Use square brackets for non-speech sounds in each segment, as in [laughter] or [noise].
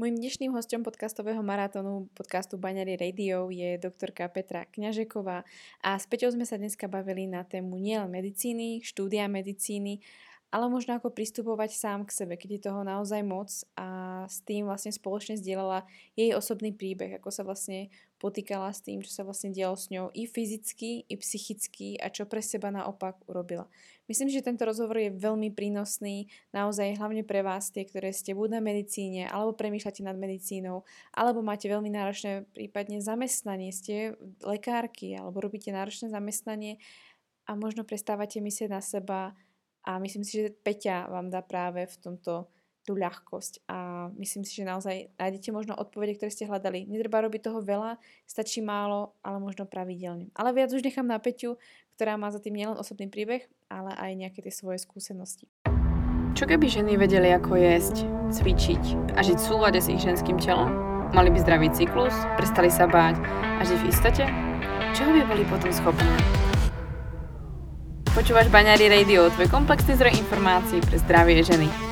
Mojím dnešným hostom podcastového maratónu podcastu Baňary Radio je doktorka Petra Kňažeková. A s Peťou sme sa dneska bavili na tému nielen medicíny, štúdia medicíny, ale možno ako pristupovať sám k sebe, keď je toho naozaj moc a s tým vlastne spoločne zdieľala jej osobný príbeh, ako sa vlastne potýkala s tým, čo sa vlastne dialo s ňou i fyzicky, i psychicky a čo pre seba naopak urobila. Myslím, že tento rozhovor je veľmi prínosný, naozaj hlavne pre vás, tie, ktoré ste buď na medicíne, alebo premýšľate nad medicínou, alebo máte veľmi náročné prípadne zamestnanie, ste lekárky, alebo robíte náročné zamestnanie a možno prestávate myslieť na seba, a myslím si, že Peťa vám dá práve v tomto tú ľahkosť a myslím si, že naozaj nájdete možno odpovede, ktoré ste hľadali. Netreba robiť toho veľa, stačí málo, ale možno pravidelne. Ale viac už nechám na Peťu, ktorá má za tým nielen osobný príbeh, ale aj nejaké tie svoje skúsenosti. Čo keby ženy vedeli, ako jesť, cvičiť a žiť v súlade s ich ženským telom? Mali by zdravý cyklus, prestali sa báť a žiť v istote? Čoho by boli potom schopné? Počúvaš Baňári Radio, tvoj komplexný zdroj informácií pre zdravie ženy.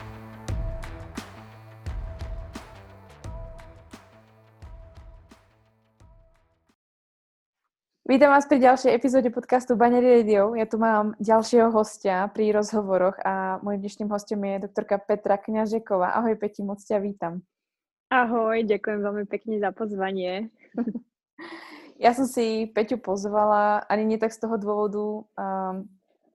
Vítam vás pri ďalšej epizóde podcastu Banery Radio. Ja tu mám ďalšieho hostia pri rozhovoroch a môjim dnešným hostom je doktorka Petra Kňažeková. Ahoj Peti, moc ťa vítam. Ahoj, ďakujem veľmi pekne za pozvanie. [laughs] ja som si Peťu pozvala ani nie tak z toho dôvodu um,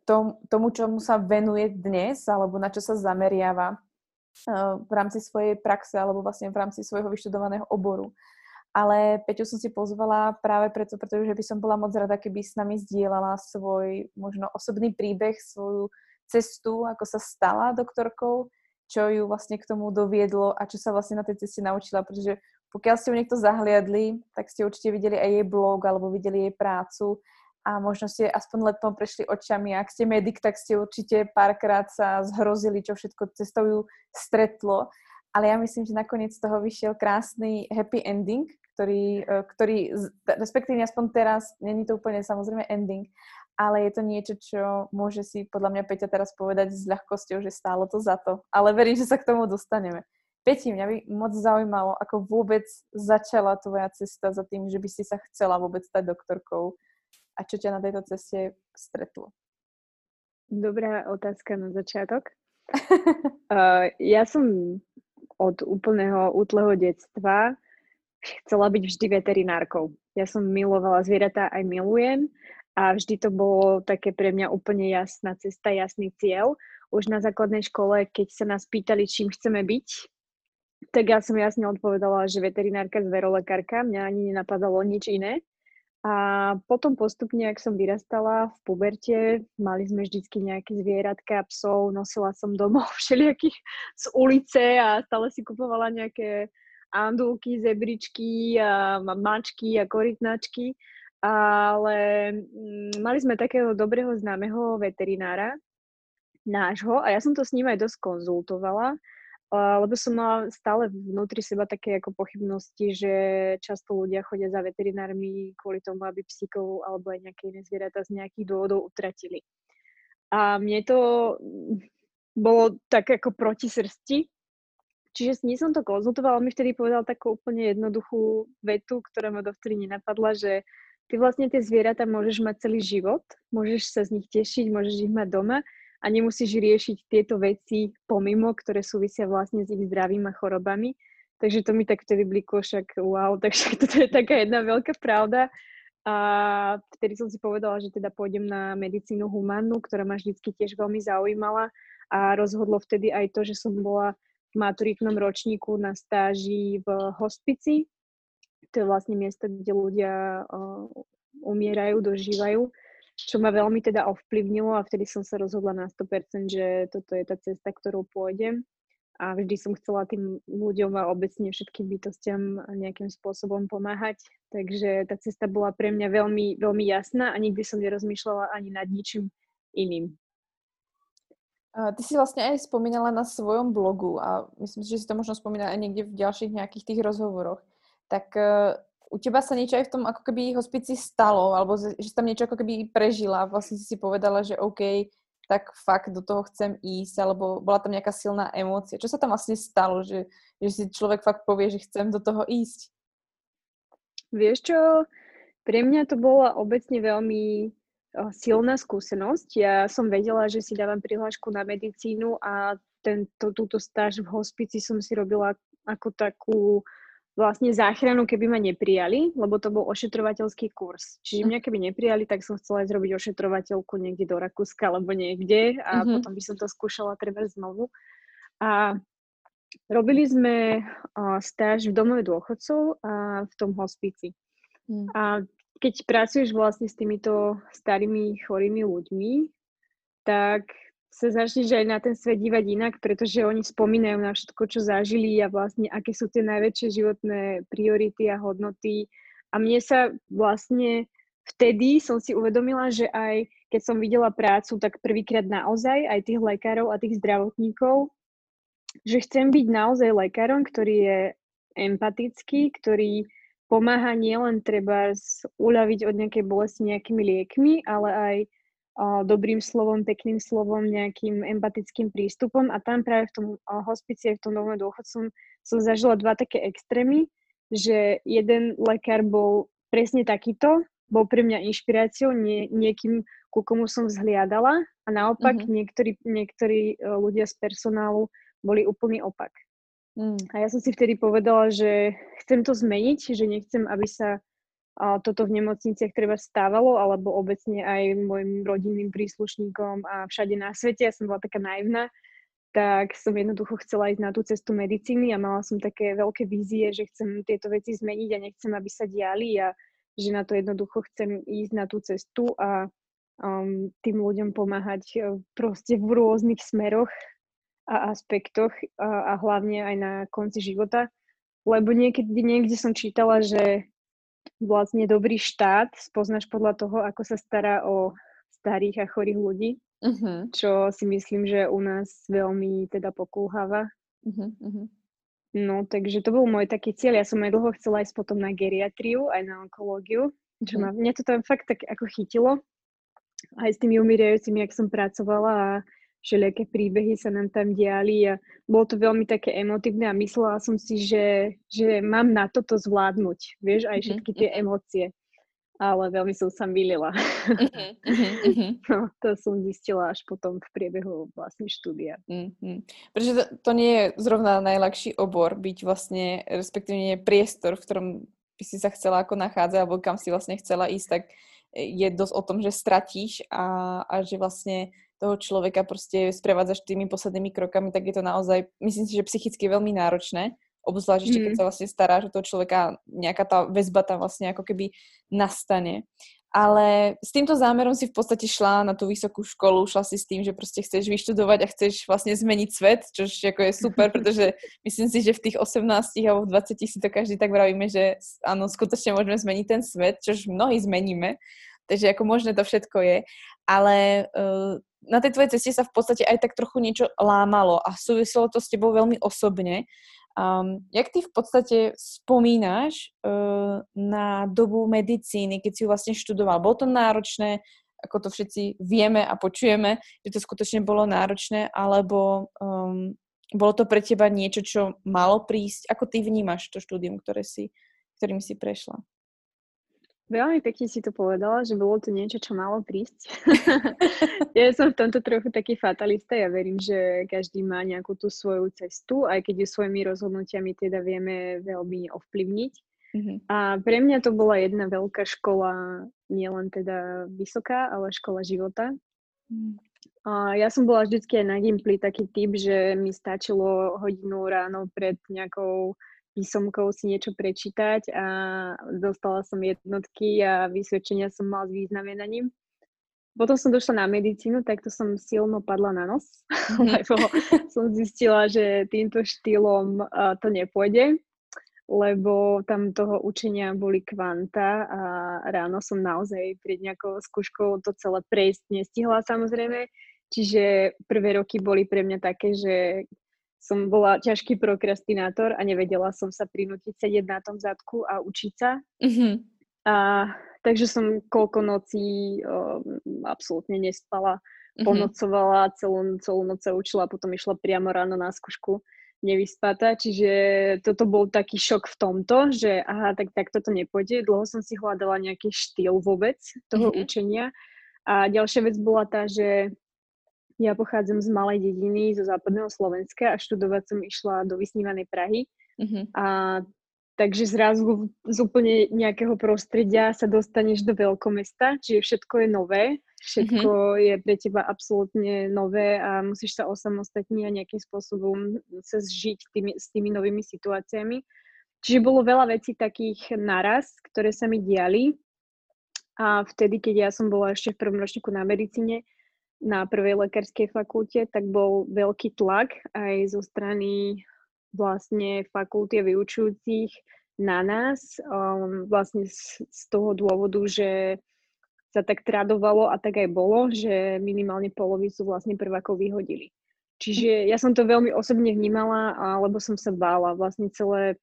tom, tomu, čomu sa venuje dnes alebo na čo sa zameriava uh, v rámci svojej praxe alebo vlastne v rámci svojho vyštudovaného oboru ale Peťu som si pozvala práve preto, pretože by som bola moc rada, keby s nami zdieľala svoj možno osobný príbeh, svoju cestu, ako sa stala doktorkou, čo ju vlastne k tomu doviedlo a čo sa vlastne na tej ceste naučila, pretože pokiaľ ste ju niekto zahliadli, tak ste určite videli aj jej blog alebo videli jej prácu a možno ste aspoň letom prešli očami. Ak ste medic, tak ste určite párkrát sa zhrozili, čo všetko cestou ju stretlo. Ale ja myslím, že nakoniec z toho vyšiel krásny happy ending, ktorý, e, ktorý respektíve aspoň teraz, není to úplne samozrejme ending, ale je to niečo, čo môže si podľa mňa Peťa teraz povedať s ľahkosťou, že stálo to za to. Ale verím, že sa k tomu dostaneme. Peti, mňa by moc zaujímalo, ako vôbec začala tvoja cesta za tým, že by si sa chcela vôbec stať doktorkou a čo ťa na tejto ceste stretlo? Dobrá otázka na začiatok. uh, [laughs] ja som od úplného útleho detstva chcela byť vždy veterinárkou. Ja som milovala zvieratá, aj milujem a vždy to bolo také pre mňa úplne jasná cesta, jasný cieľ. Už na základnej škole, keď sa nás pýtali, čím chceme byť, tak ja som jasne odpovedala, že veterinárka, zverolekárka, mňa ani nenapadalo nič iné. A potom postupne, ak som vyrastala v puberte, mali sme vždycky nejaké zvieratka, psov, nosila som domov [laughs] všelijakých z ulice a stále si kupovala nejaké andulky, zebričky, mačky a korytnačky, ale mm, mali sme takého dobrého známeho veterinára, nášho, a ja som to s ním aj dosť konzultovala, lebo som mala stále vnútri seba také ako pochybnosti, že často ľudia chodia za veterinármi kvôli tomu, aby psíkov alebo aj nejaké iné zvieratá z nejakých dôvodov utratili. A mne to mm, bolo tak ako proti srsti, Čiže s ním som to konzultovala, on mi vtedy povedal takú úplne jednoduchú vetu, ktorá ma dovtedy nenapadla, že ty vlastne tie zvieratá môžeš mať celý život, môžeš sa z nich tešiť, môžeš ich mať doma a nemusíš riešiť tieto veci pomimo, ktoré súvisia vlastne s ich zdravím a chorobami. Takže to mi tak vtedy bliklo, však wow, [laughs] takže toto je taká jedna veľká pravda. A vtedy som si povedala, že teda pôjdem na medicínu humánnu, ktorá ma vždycky tiež veľmi zaujímala a rozhodlo vtedy aj to, že som bola maturitnom ročníku na stáži v hospici. To je vlastne miesto, kde ľudia umierajú, dožívajú, čo ma veľmi teda ovplyvnilo a vtedy som sa rozhodla na 100%, že toto je tá cesta, ktorou pôjdem. A vždy som chcela tým ľuďom a obecne všetkým bytostiam nejakým spôsobom pomáhať. Takže tá cesta bola pre mňa veľmi, veľmi jasná a nikdy som nerozmýšľala ani nad ničím iným. Ty si vlastne aj spomínala na svojom blogu a myslím si, že si to možno spomínala aj niekde v ďalších nejakých tých rozhovoroch. Tak uh, u teba sa niečo aj v tom ako keby hospici stalo, alebo že si tam niečo ako keby prežila. Vlastne si si povedala, že OK, tak fakt do toho chcem ísť, alebo bola tam nejaká silná emócia. Čo sa tam vlastne stalo, že, že si človek fakt povie, že chcem do toho ísť? Vieš čo, pre mňa to bola obecne veľmi silná skúsenosť. Ja som vedela, že si dávam prihlášku na medicínu a tento, túto stáž v hospici som si robila ako takú vlastne záchranu, keby ma neprijali, lebo to bol ošetrovateľský kurz. Čiže mňa keby neprijali, tak som chcela aj zrobiť ošetrovateľku niekde do Rakúska alebo niekde a mm-hmm. potom by som to skúšala treba znovu. A robili sme uh, stáž v domove dôchodcov a v tom hospici. Mm. A keď pracuješ vlastne s týmito starými chorými ľuďmi, tak sa začneš aj na ten svet dívať inak, pretože oni spomínajú na všetko, čo zažili a vlastne aké sú tie najväčšie životné priority a hodnoty. A mne sa vlastne vtedy som si uvedomila, že aj keď som videla prácu, tak prvýkrát naozaj aj tých lekárov a tých zdravotníkov, že chcem byť naozaj lekárom, ktorý je empatický, ktorý pomáha nielen treba uľaviť od nejakej bolesti nejakými liekmi, ale aj dobrým slovom, pekným slovom, nejakým empatickým prístupom. A tam práve v tom hospici, v tom domove dôchodcom som zažila dva také extrémy, že jeden lekár bol presne takýto, bol pre mňa inšpiráciou, nie, niekým, ku komu som vzhliadala a naopak mm-hmm. niektorí, niektorí uh, ľudia z personálu boli úplný opak. Mm. A ja som si vtedy povedala, že chcem to zmeniť, že nechcem, aby sa a toto v nemocniciach treba stávalo, alebo obecne aj môjim rodinným príslušníkom a všade na svete. Ja som bola taká naivná, tak som jednoducho chcela ísť na tú cestu medicíny a mala som také veľké vízie, že chcem tieto veci zmeniť a nechcem, aby sa diali a že na to jednoducho chcem ísť na tú cestu a um, tým ľuďom pomáhať uh, proste v rôznych smeroch a aspektoch a, a hlavne aj na konci života. Lebo niekedy niekde som čítala, že vlastne dobrý štát spoznáš podľa toho, ako sa stará o starých a chorých ľudí, uh-huh. čo si myslím, že u nás veľmi teda pokulháva. Uh-huh, uh-huh. No, takže to bol môj taký cieľ. Ja som aj dlho chcela ísť potom na geriatriu, aj na onkológiu, čo ma, mňa to tam fakt tak ako chytilo. Aj s tými umierajúcimi, jak som pracovala a všelijaké príbehy sa nám tam diali a bolo to veľmi také emotívne a myslela som si, že, že mám na toto zvládnuť, vieš, aj mhm, všetky tie mhm. emócie. Ale veľmi som sa milila. Uh-huh, [laughs] no, to som zistila až potom v priebehu vlastne štúdia. Uh-huh. Pretože to, to nie je zrovna najľahší obor, byť vlastne, respektíve nie priestor, v ktorom by si sa chcela ako nachádzať, alebo kam si vlastne chcela ísť, tak je dosť o tom, že stratíš a, a že vlastne toho človeka proste sprevádzaš tými poslednými krokami, tak je to naozaj, myslím si, že psychicky veľmi náročné, obzvlášť ešte, keď mm. sa vlastne staráš o toho človeka, nejaká tá väzba tam vlastne ako keby nastane. Ale s týmto zámerom si v podstate šla na tú vysokú školu, šla si s tým, že proste chceš vyštudovať a chceš vlastne zmeniť svet, čo ako je super, [laughs] pretože myslím si, že v tých 18 alebo v 20 si to každý tak vravíme, že áno, skutočne môžeme zmeniť ten svet, čož mnohí zmeníme, takže ako možné to všetko je. Ale uh, na tej tvojej ceste sa v podstate aj tak trochu niečo lámalo a súviselo to s tebou veľmi osobne. Um, jak ty v podstate spomínaš uh, na dobu medicíny, keď si ju vlastne študoval? Bolo to náročné, ako to všetci vieme a počujeme, že to skutočne bolo náročné, alebo um, bolo to pre teba niečo, čo malo prísť? Ako ty vnímaš to štúdium, ktoré si, ktorým si prešla? Veľmi pekne si to povedala, že bolo to niečo, čo malo prísť. [laughs] ja som v tomto trochu taký fatalista. Ja verím, že každý má nejakú tú svoju cestu, aj keď ju svojimi rozhodnutiami teda vieme veľmi ovplyvniť. Mm-hmm. A pre mňa to bola jedna veľká škola, nielen teda vysoká, ale škola života. Mm. A ja som bola vždycky aj na Gimply taký typ, že mi stačilo hodinu ráno pred nejakou písomkou si niečo prečítať a dostala som jednotky a vysvedčenia som mala s významenaním. Potom som došla na medicínu, tak to som silno padla na nos, [laughs] mhm. lebo som zistila, že týmto štýlom to nepôjde, lebo tam toho učenia boli kvanta a ráno som naozaj pred nejakou skúškou to celé prejsť nestihla samozrejme. Čiže prvé roky boli pre mňa také, že som bola ťažký prokrastinátor a nevedela som sa prinútiť sedieť na tom zadku a učiť sa. Mm-hmm. A, takže som koľko nocí um, absolútne nespala, mm-hmm. ponocovala, celú, celú noc sa učila, potom išla priamo ráno na skúšku nevyspatá, čiže toto bol taký šok v tomto, že aha, tak, tak toto nepôjde. Dlho som si hľadala nejaký štýl vôbec toho mm-hmm. učenia. A ďalšia vec bola tá, že ja pochádzam z malej dediny zo západného Slovenska a študovať som išla do vysnívanej Prahy. Mm-hmm. A takže zrazu z úplne nejakého prostredia sa dostaneš do veľkomesta, čiže všetko je nové, všetko mm-hmm. je pre teba absolútne nové a musíš sa osamostatniť a nejakým spôsobom sa zžiť tými, s tými novými situáciami. Čiže bolo veľa vecí takých naraz, ktoré sa mi diali. A vtedy, keď ja som bola ešte v prvom ročníku na medicíne, na prvej lekárskej fakulte, tak bol veľký tlak aj zo strany vlastne fakulty vyučujúcich na nás, um, vlastne z, z toho dôvodu, že sa tak tradovalo a tak aj bolo, že minimálne polovicu vlastne prvákov vyhodili. Čiže ja som to veľmi osobne vnímala, lebo som sa bála. Vlastne celé,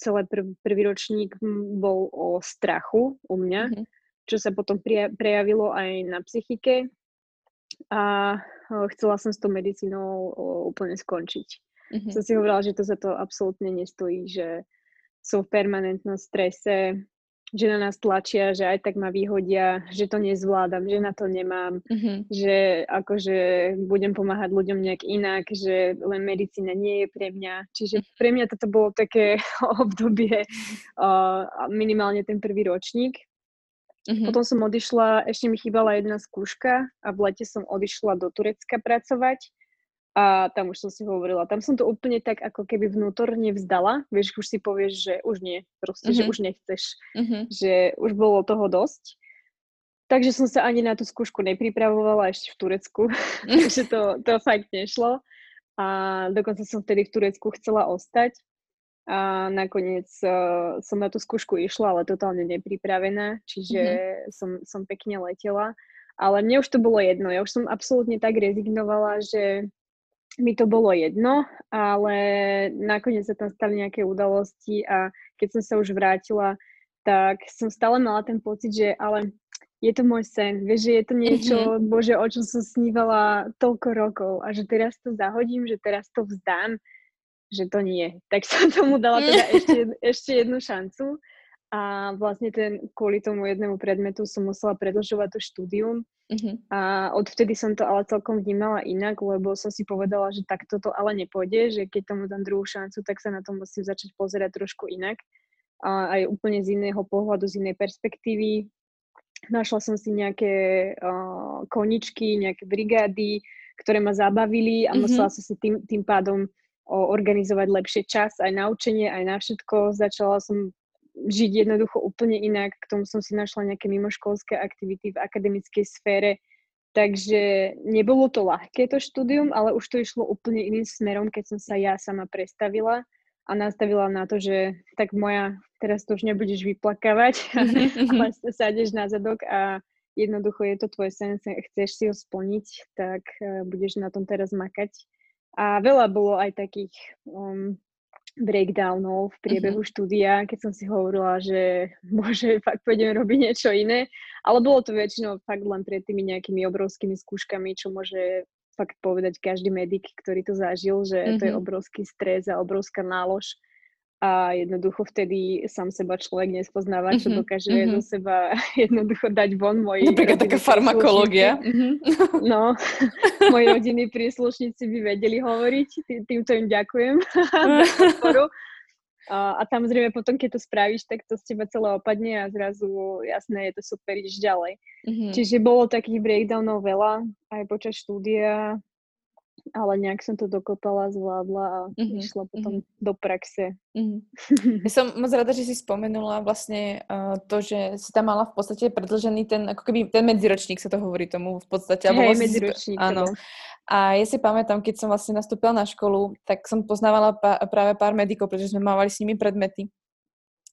celé prv, prvý ročník bol o strachu u mňa, mm-hmm. čo sa potom prejavilo aj na psychike a chcela som s tou medicínou úplne skončiť. Mm-hmm. Som si hovorila, že to za to absolútne nestojí, že sú v permanentnom strese, že na nás tlačia, že aj tak ma vyhodia, že to nezvládam, že na to nemám, mm-hmm. že akože budem pomáhať ľuďom nejak inak, že len medicína nie je pre mňa. Čiže mhm. pre mňa toto bolo také [laughs] obdobie, uh, minimálne ten prvý ročník. Mm-hmm. Potom som odišla, ešte mi chýbala jedna skúška a v lete som odišla do Turecka pracovať a tam už som si hovorila, tam som to úplne tak ako keby vnútorne vzdala, vieš, už si povieš, že už nie, proste, mm-hmm. že mhm. už nechceš, mm-hmm. že už bolo toho dosť. Takže som sa ani na tú skúšku nepripravovala ešte v Turecku, [laughs] takže to, to fakt nešlo. A dokonca som vtedy v Turecku chcela ostať. A nakoniec uh, som na tú skúšku išla, ale totálne nepripravená, čiže mm-hmm. som, som pekne letela. Ale mne už to bolo jedno, ja už som absolútne tak rezignovala, že mi to bolo jedno, ale nakoniec sa tam stali nejaké udalosti a keď som sa už vrátila, tak som stále mala ten pocit, že ale je to môj sen, vieš, že je to niečo, mm-hmm. bože, o čom som snívala toľko rokov a že teraz to zahodím, že teraz to vzdám, že to nie. Tak som tomu dala teda ešte, ešte jednu šancu a vlastne ten, kvôli tomu jednému predmetu som musela predlžovať to štúdium. Uh-huh. A odvtedy som to ale celkom vnímala inak, lebo som si povedala, že takto to ale nepôjde, že keď tomu dám druhú šancu, tak sa na to musím začať pozerať trošku inak. A aj úplne z iného pohľadu, z inej perspektívy. Našla som si nejaké uh, koničky, nejaké brigády, ktoré ma zabavili a uh-huh. musela som si tým, tým pádom organizovať lepšie čas aj na učenie, aj na všetko. Začala som žiť jednoducho úplne inak. K tomu som si našla nejaké mimoškolské aktivity v akademickej sfére. Takže nebolo to ľahké to štúdium, ale už to išlo úplne iným smerom, keď som sa ja sama prestavila a nastavila na to, že tak moja, teraz to už nebudeš vyplakávať, [laughs] ale sadeš na zadok a jednoducho je to tvoj sen, chceš si ho splniť, tak uh, budeš na tom teraz makať. A veľa bolo aj takých um, breakdownov v priebehu uh-huh. štúdia, keď som si hovorila, že [laughs] bože, fakt pôjdem robiť niečo iné, ale bolo to väčšinou fakt len pred tými nejakými obrovskými skúškami, čo môže fakt povedať každý medic, ktorý to zažil, že uh-huh. to je obrovský stres a obrovská nálož a jednoducho vtedy sám seba človek nespoznáva, čo mm-hmm, dokáže mm-hmm. zo seba [laughs] jednoducho dať von moji Napríklad taká farmakológia. Mm-hmm. No, moji rodiny príslušníci by vedeli hovoriť, Tý, týmto im ďakujem [laughs] za podporu. A, a tam zrejme potom, keď to spravíš, tak to z teba celé opadne a zrazu, jasné, je to super, ideš ďalej. Mm-hmm. Čiže bolo takých breakdownov veľa, aj počas štúdia, ale nejak som to dokopala, zvládla a mm-hmm. išla potom mm-hmm. do praxe. Mm-hmm. [laughs] Ja som moc rada, že si spomenula vlastne uh, to, že si tam mala v podstate predlžený ten, ako keby ten medziročník sa to hovorí tomu v podstate. Hej, vlastne medziročník. Áno. A ja si pamätám, keď som vlastne nastúpila na školu, tak som poznávala pa- práve pár medikov, pretože sme mávali s nimi predmety.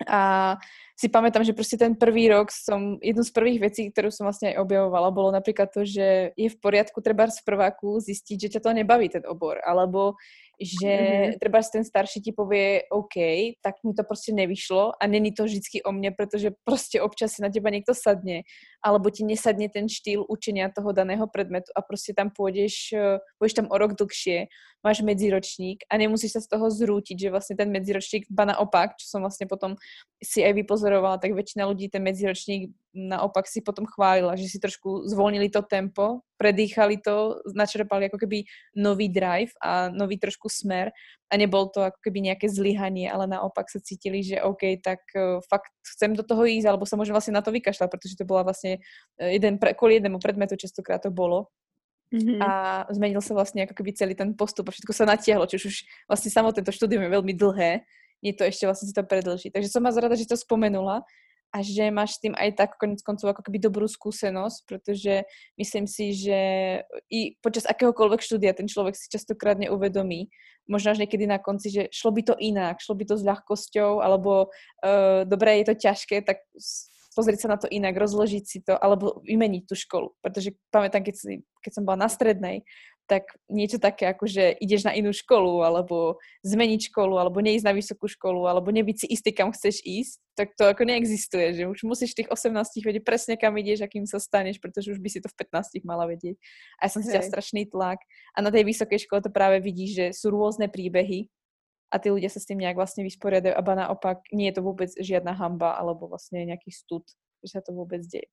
A si pamätám, že proste ten prvý rok som, jednu z prvých vecí, ktorú som vlastne aj objavovala, bolo napríklad to, že je v poriadku treba z prváku zistiť, že ťa to nebaví ten obor, alebo že mm-hmm. ten starší ti povie OK, tak mi to proste nevyšlo a není to vždycky o mne, pretože proste občas si na teba niekto sadne alebo ti nesadne ten štýl učenia toho daného predmetu a proste tam pôjdeš, eh, pôjdeš tam o rok dlhšie, máš medziročník a nemusíš sa z toho zrútiť, že vlastne ten medziročník, ba naopak, čo som vlastne potom si aj vypozorovala, tak väčšina ľudí ten medziročník naopak si potom chválila, že si trošku zvolnili to tempo, predýchali to, načerpali ako keby nový drive a nový trošku smer a nebol to ako keby nejaké zlyhanie, ale naopak sa cítili, že OK, tak uh, fakt chcem do toho ísť, alebo sa môžem vlastne na to vykašľať, pretože to bola vlastne e, jeden, kvôli jednému predmetu častokrát to bolo. Mm-hmm. A zmenil sa vlastne ako keby celý ten postup a všetko sa natiahlo, čiže už vlastne samotné to štúdium je veľmi dlhé, nie to ešte vlastne si to predlží. Takže som vás rada, že to spomenula a že máš s tým aj tak konec koncov ako keby dobrú skúsenosť, pretože myslím si, že i počas akéhokoľvek štúdia ten človek si častokrát neuvedomí, možno až niekedy na konci, že šlo by to inak, šlo by to s ľahkosťou, alebo uh, dobre, je to ťažké, tak pozrieť sa na to inak, rozložiť si to, alebo vymeniť tú školu. Pretože pamätám, keď, si, keď som bola na strednej, tak niečo také ako, že ideš na inú školu, alebo zmeniť školu, alebo neísť na vysokú školu, alebo nebyť si istý, kam chceš ísť, tak to ako neexistuje, že už musíš tých 18 vedieť presne, kam ideš a kým sa staneš, pretože už by si to v 15 mala vedieť. A ja som si strašný tlak. A na tej vysokej škole to práve vidíš, že sú rôzne príbehy a tí ľudia sa s tým nejak vlastne vysporiadajú, a naopak nie je to vôbec žiadna hamba, alebo vlastne nejaký stud, že sa to vôbec deje.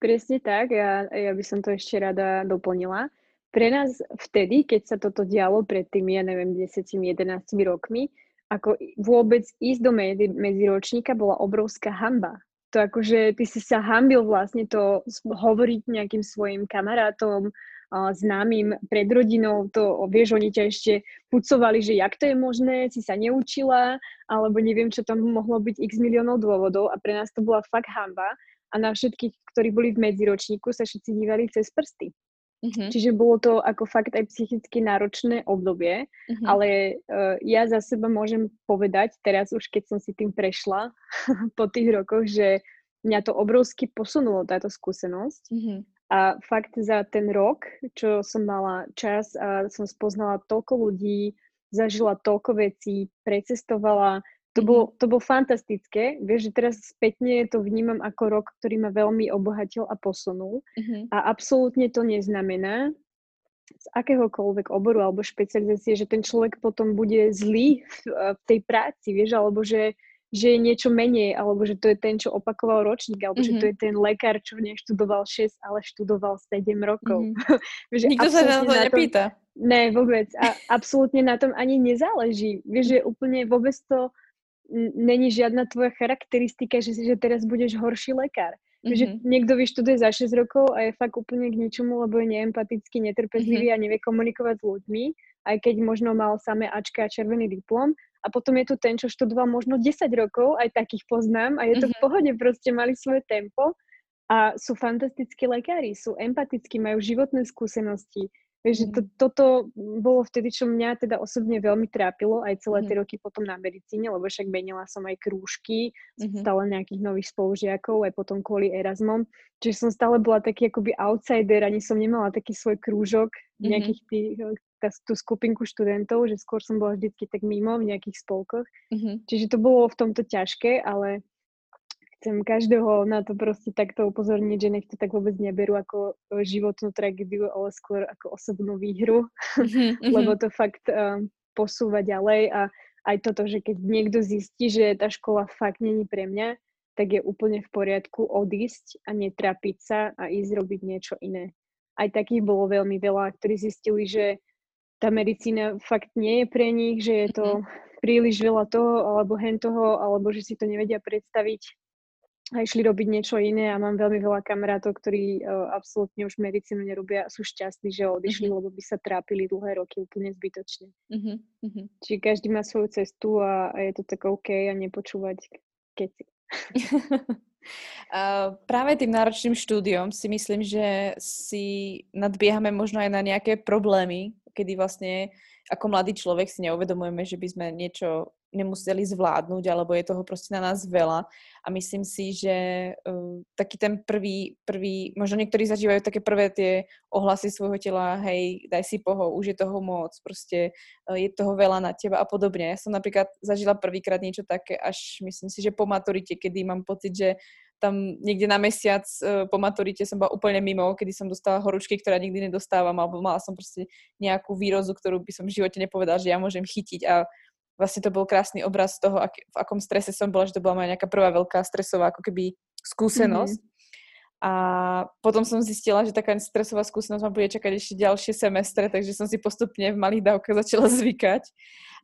Presne tak, ja, ja by som to ešte rada doplnila pre nás vtedy, keď sa toto dialo pred tými, ja neviem, 10-11 rokmi, ako vôbec ísť do medziročníka bola obrovská hamba. To akože ty si sa hambil vlastne to hovoriť nejakým svojim kamarátom, známym pred rodinou, to vieš, oni ťa ešte pucovali, že jak to je možné, si sa neučila, alebo neviem, čo tam mohlo byť x miliónov dôvodov a pre nás to bola fakt hamba a na všetkých, ktorí boli v medziročníku, sa všetci dívali cez prsty. Mm-hmm. Čiže bolo to ako fakt aj psychicky náročné obdobie, mm-hmm. ale uh, ja za seba môžem povedať, teraz už keď som si tým prešla [laughs] po tých rokoch, že mňa to obrovsky posunulo táto skúsenosť. Mm-hmm. A fakt za ten rok, čo som mala čas a som spoznala toľko ľudí, zažila toľko vecí, precestovala, to, bolo, to bolo fantastické. Vieš, že teraz spätne to vnímam ako rok, ktorý ma veľmi obohatil a posunul. Uh-huh. A absolútne to neznamená z akéhokoľvek oboru alebo špecializácie, že ten človek potom bude zlý v, v tej práci, vieš, alebo že, že je niečo menej, alebo že to je ten, čo opakoval ročník, alebo uh-huh. že to je ten lekár, čo neštudoval 6, ale študoval 7 rokov. Uh-huh. [laughs] vieš, Nikto sa na to nepýta. Ne, vôbec. A absolútne na tom ani nezáleží. Vieš, že úplne vôbec to není žiadna tvoja charakteristika, že, že teraz budeš horší lekár. Mm-hmm. Že niekto vyštuduje za 6 rokov a je fakt úplne k ničomu, lebo je neempatický, netrpezlivý mm-hmm. a nevie komunikovať s ľuďmi, aj keď možno mal samé Ačka a červený diplom. A potom je tu ten, čo študoval možno 10 rokov, aj takých poznám a je to mm-hmm. v pohode, proste mali svoje tempo a sú fantastickí lekári, sú empatickí, majú životné skúsenosti, Vieš, že to, toto bolo vtedy, čo mňa teda osobne veľmi trápilo aj celé tie roky potom na medicíne, lebo však menila som aj krúžky, mm-hmm. stále nejakých nových spolužiakov, aj potom kvôli Erasmom. Čiže som stále bola taký akoby outsider, ani som nemala taký svoj krúžok, mm-hmm. nejakých tých, tá, tú skupinku študentov, že skôr som bola vždycky tak mimo v nejakých spolkoch. Mm-hmm. Čiže to bolo v tomto ťažké, ale chcem každého na to proste takto upozorniť, že nech to tak vôbec neberú ako životnú tragédiu, ale skôr ako osobnú výhru, mm-hmm. [laughs] lebo to fakt uh, posúva ďalej a aj toto, že keď niekto zistí, že tá škola fakt není pre mňa, tak je úplne v poriadku odísť a netrapiť sa a ísť robiť niečo iné. Aj takých bolo veľmi veľa, ktorí zistili, že tá medicína fakt nie je pre nich, že je to mm-hmm. príliš veľa toho alebo hen toho, alebo že si to nevedia predstaviť a išli robiť niečo iné a mám veľmi veľa kamarátov, ktorí uh, absolútne už medicínu nerobia a sú šťastní, že odišli, mm-hmm. lebo by sa trápili dlhé roky úplne zbytočne. Mm-hmm. Čiže každý má svoju cestu a, a je to tak OK a nepočúvať keci. [laughs] uh, práve tým náročným štúdiom si myslím, že si nadbiehame možno aj na nejaké problémy, kedy vlastne ako mladý človek si neuvedomujeme, že by sme niečo nemuseli zvládnuť, alebo je toho proste na nás veľa. A myslím si, že uh, taký ten prvý, prvý, možno niektorí zažívajú také prvé tie ohlasy svojho tela, hej, daj si poho, už je toho moc, proste uh, je toho veľa na teba a podobne. Ja som napríklad zažila prvýkrát niečo také, až myslím si, že po maturite, kedy mám pocit, že tam niekde na mesiac uh, po maturite som bola úplne mimo, kedy som dostala horúčky, ktoré nikdy nedostávam, alebo mala som proste nejakú výrozu, ktorú by som v živote nepovedala, že ja môžem chytiť a vlastne to bol krásny obraz toho, ak, v akom strese som bola, že to bola moja nejaká prvá veľká stresová ako keby skúsenosť. Mm-hmm. A potom som zistila, že taká stresová skúsenosť ma bude čakať ešte ďalšie semestre, takže som si postupne v malých dávkach začala zvykať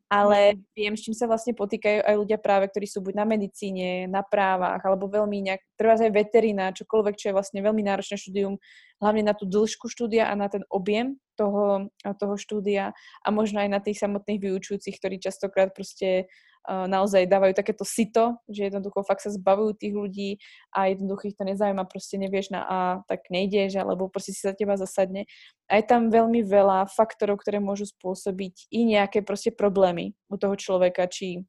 ale mhm. viem, s čím sa vlastne potýkajú aj ľudia práve, ktorí sú buď na medicíne, na právach, alebo veľmi nejak, treba aj veterina, čokoľvek, čo je vlastne veľmi náročné štúdium, hlavne na tú dĺžku štúdia a na ten objem toho, toho štúdia a možno aj na tých samotných vyučujúcich, ktorí častokrát proste naozaj dávajú takéto sito, že jednoducho fakt sa zbavujú tých ľudí a jednoducho ich to nezaujíma, proste nevieš na A, tak nejdeš, alebo proste si za teba zasadne. A je tam veľmi veľa faktorov, ktoré môžu spôsobiť i nejaké proste problémy u toho človeka, či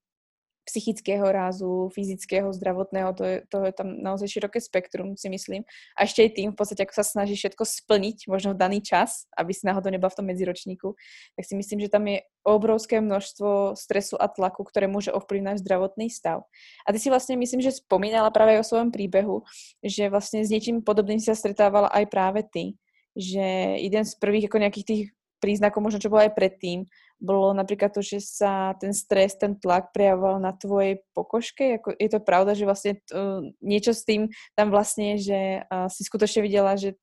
psychického rázu, fyzického, zdravotného, to je, to je tam naozaj široké spektrum, si myslím. A ešte aj tým, v podstate, ako sa snaží všetko splniť, možno v daný čas, aby si náhodou nebola v tom medziročníku, tak si myslím, že tam je obrovské množstvo stresu a tlaku, ktoré môže ovplyvňovať zdravotný stav. A ty si vlastne, myslím, že spomínala práve o svojom príbehu, že vlastne s niečím podobným sa stretávala aj práve ty. Že jeden z prvých ako nejakých tých príznakov, možno čo bolo aj predtým, bolo napríklad to, že sa ten stres, ten tlak prejavoval na tvojej pokožke? Ako, je to pravda, že vlastne uh, niečo s tým tam vlastne, že uh, si skutočne videla, že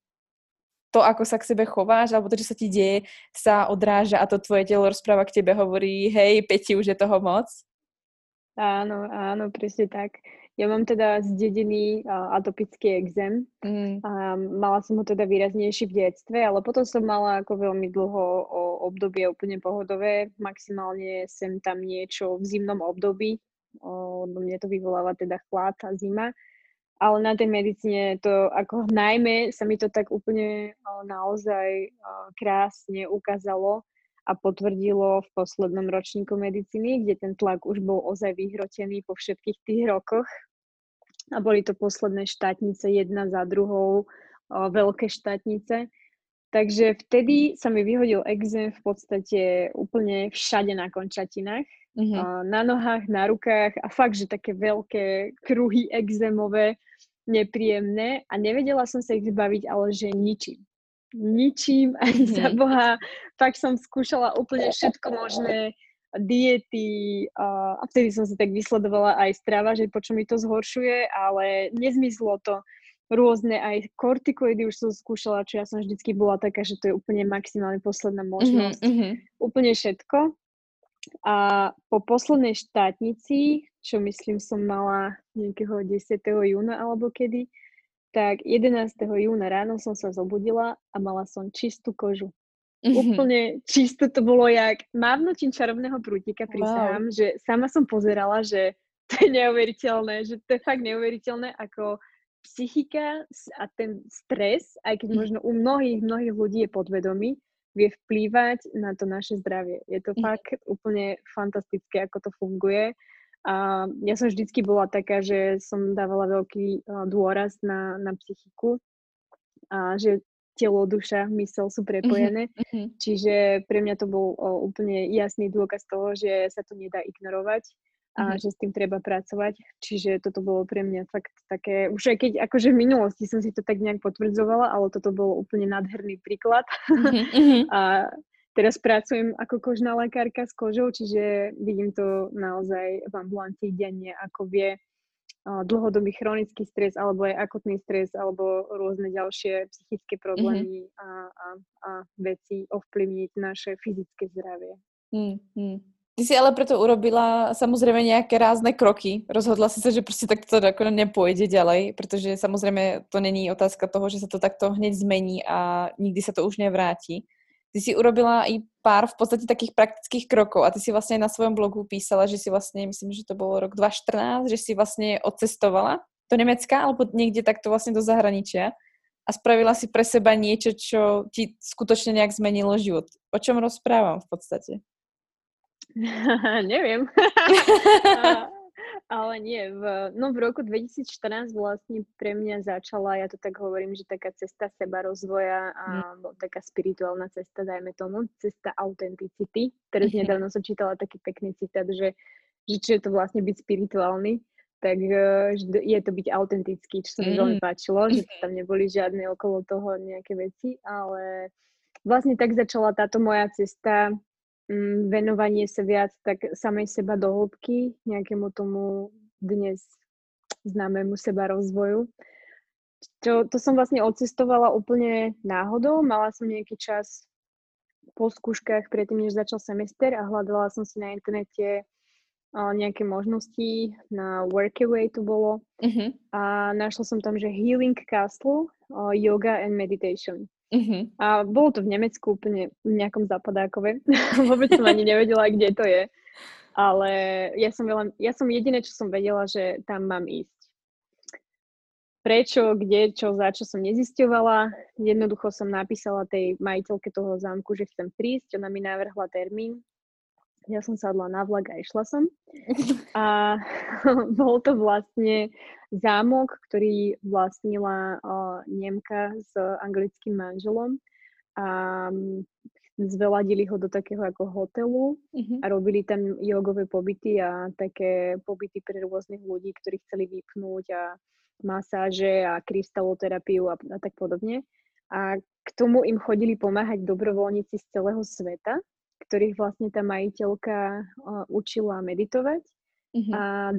to, ako sa k sebe chováš, alebo to, čo sa ti deje, sa odráža a to tvoje telo rozpráva k tebe, hovorí, hej, Peti, už je toho moc? Áno, áno, presne tak. Ja mám teda zdedený atopický exém mm. a mala som ho teda výraznejší v detstve, ale potom som mala ako veľmi dlho o obdobie úplne pohodové, maximálne sem tam niečo v zimnom období, o, mne to vyvoláva teda chlad a zima, ale na tej medicíne to ako najmä sa mi to tak úplne o, naozaj o, krásne ukázalo a potvrdilo v poslednom ročníku medicíny, kde ten tlak už bol ozaj vyhrotený po všetkých tých rokoch. A boli to posledné štátnice, jedna za druhou, veľké štátnice. Takže vtedy sa mi vyhodil exém v podstate úplne všade na končatinách. Uh-huh. Na nohách, na rukách a fakt, že také veľké kruhy exémové, nepríjemné a nevedela som sa ich zbaviť, ale že ničím ničím, ani mm-hmm. za Boha. Fakt som skúšala úplne všetko možné, diety a, vtedy som si tak vysledovala aj strava, že počo mi to zhoršuje, ale nezmyslo to. Rôzne aj kortikoidy už som skúšala, čo ja som vždycky bola taká, že to je úplne maximálne posledná mhm, možnosť. Mm-hmm. Úplne všetko. A po poslednej štátnici, čo myslím som mala nejakého 10. júna alebo kedy, tak 11. júna ráno som sa zobudila a mala som čistú kožu. Mm-hmm. Úplne čisto to bolo jak mávnutím čarovného prútika, prisahám, wow. že sama som pozerala, že [laughs] to je neuveriteľné, že to je fakt neuveriteľné, ako psychika a ten stres, aj keď mhm. možno u mnohých, mnohých ľudí je podvedomý, vie vplývať na to naše zdravie. Je to mm. fakt úplne fantastické, ako to funguje a ja som vždycky bola taká, že som dávala veľký dôraz na, na psychiku a že telo, duša, mysel sú prepojené. Uh-huh. Čiže pre mňa to bol o, úplne jasný dôkaz toho, že sa to nedá ignorovať a uh-huh. že s tým treba pracovať. Čiže toto bolo pre mňa fakt také, už aj keď akože v minulosti som si to tak nejak potvrdzovala, ale toto bol úplne nádherný príklad. Uh-huh. [laughs] a Teraz pracujem ako kožná lekárka s kožou, čiže vidím to naozaj v ambulancii denne, ako vie dlhodobý chronický stres alebo aj akutný stres alebo rôzne ďalšie psychické problémy mm-hmm. a, a, a veci ovplyvniť naše fyzické zdravie. Mm-hmm. Ty si ale preto urobila samozrejme nejaké rázne kroky. Rozhodla si sa, že proste takto ako nepôjde ďalej, pretože samozrejme to není otázka toho, že sa to takto hneď zmení a nikdy sa to už nevráti ty si urobila i pár v podstate takých praktických krokov a ty si vlastne na svojom blogu písala, že si vlastne, myslím, že to bolo rok 2014, že si vlastne odcestovala do Nemecka alebo niekde takto vlastne do zahraničia a spravila si pre seba niečo, čo ti skutočne nejak zmenilo život. O čom rozprávam v podstate? [laughs] Neviem. [laughs] Ale nie, v, no v roku 2014 vlastne pre mňa začala, ja to tak hovorím, že taká cesta seba rozvoja a mm. taká spirituálna cesta, dajme tomu, cesta autenticity. Teraz mm-hmm. nedávno som čítala taký pekný citát, že, že čo je to vlastne byť spirituálny, tak e, je to byť autentický, čo sa mi mm. veľmi páčilo, že tam neboli žiadne okolo toho nejaké veci, ale vlastne tak začala táto moja cesta venovanie sa viac tak samej seba do hĺbky, nejakému tomu dnes známemu seba rozvoju. Čo, to som vlastne odcestovala úplne náhodou. Mala som nejaký čas po skúškach predtým, než začal semester a hľadala som si na internete nejaké možnosti na Workaway to bolo uh-huh. a našla som tam, že Healing Castle, Yoga and Meditation. Uh-huh. A bolo to v Nemecku úplne v nejakom zapadákove. [laughs] Vôbec som ani nevedela, kde to je. Ale ja som, veľa, ja som jediné, čo som vedela, že tam mám ísť. Prečo, kde, čo, za čo som nezisťovala. Jednoducho som napísala tej majiteľke toho zámku, že chcem prísť. Ona mi navrhla termín. Ja som sadla na vlak a išla som. [laughs] A [laughs] bol to vlastne zámok, ktorý vlastnila uh, Nemka s anglickým manželom a mm, zveladili ho do takého ako hotelu uh-huh. a robili tam jogové pobyty a také pobyty pre rôznych ľudí, ktorí chceli vypnúť a masáže a krystaloterapiu a, a tak podobne. A k tomu im chodili pomáhať dobrovoľníci z celého sveta, ktorých vlastne tá majiteľka učila meditovať Uh-huh. A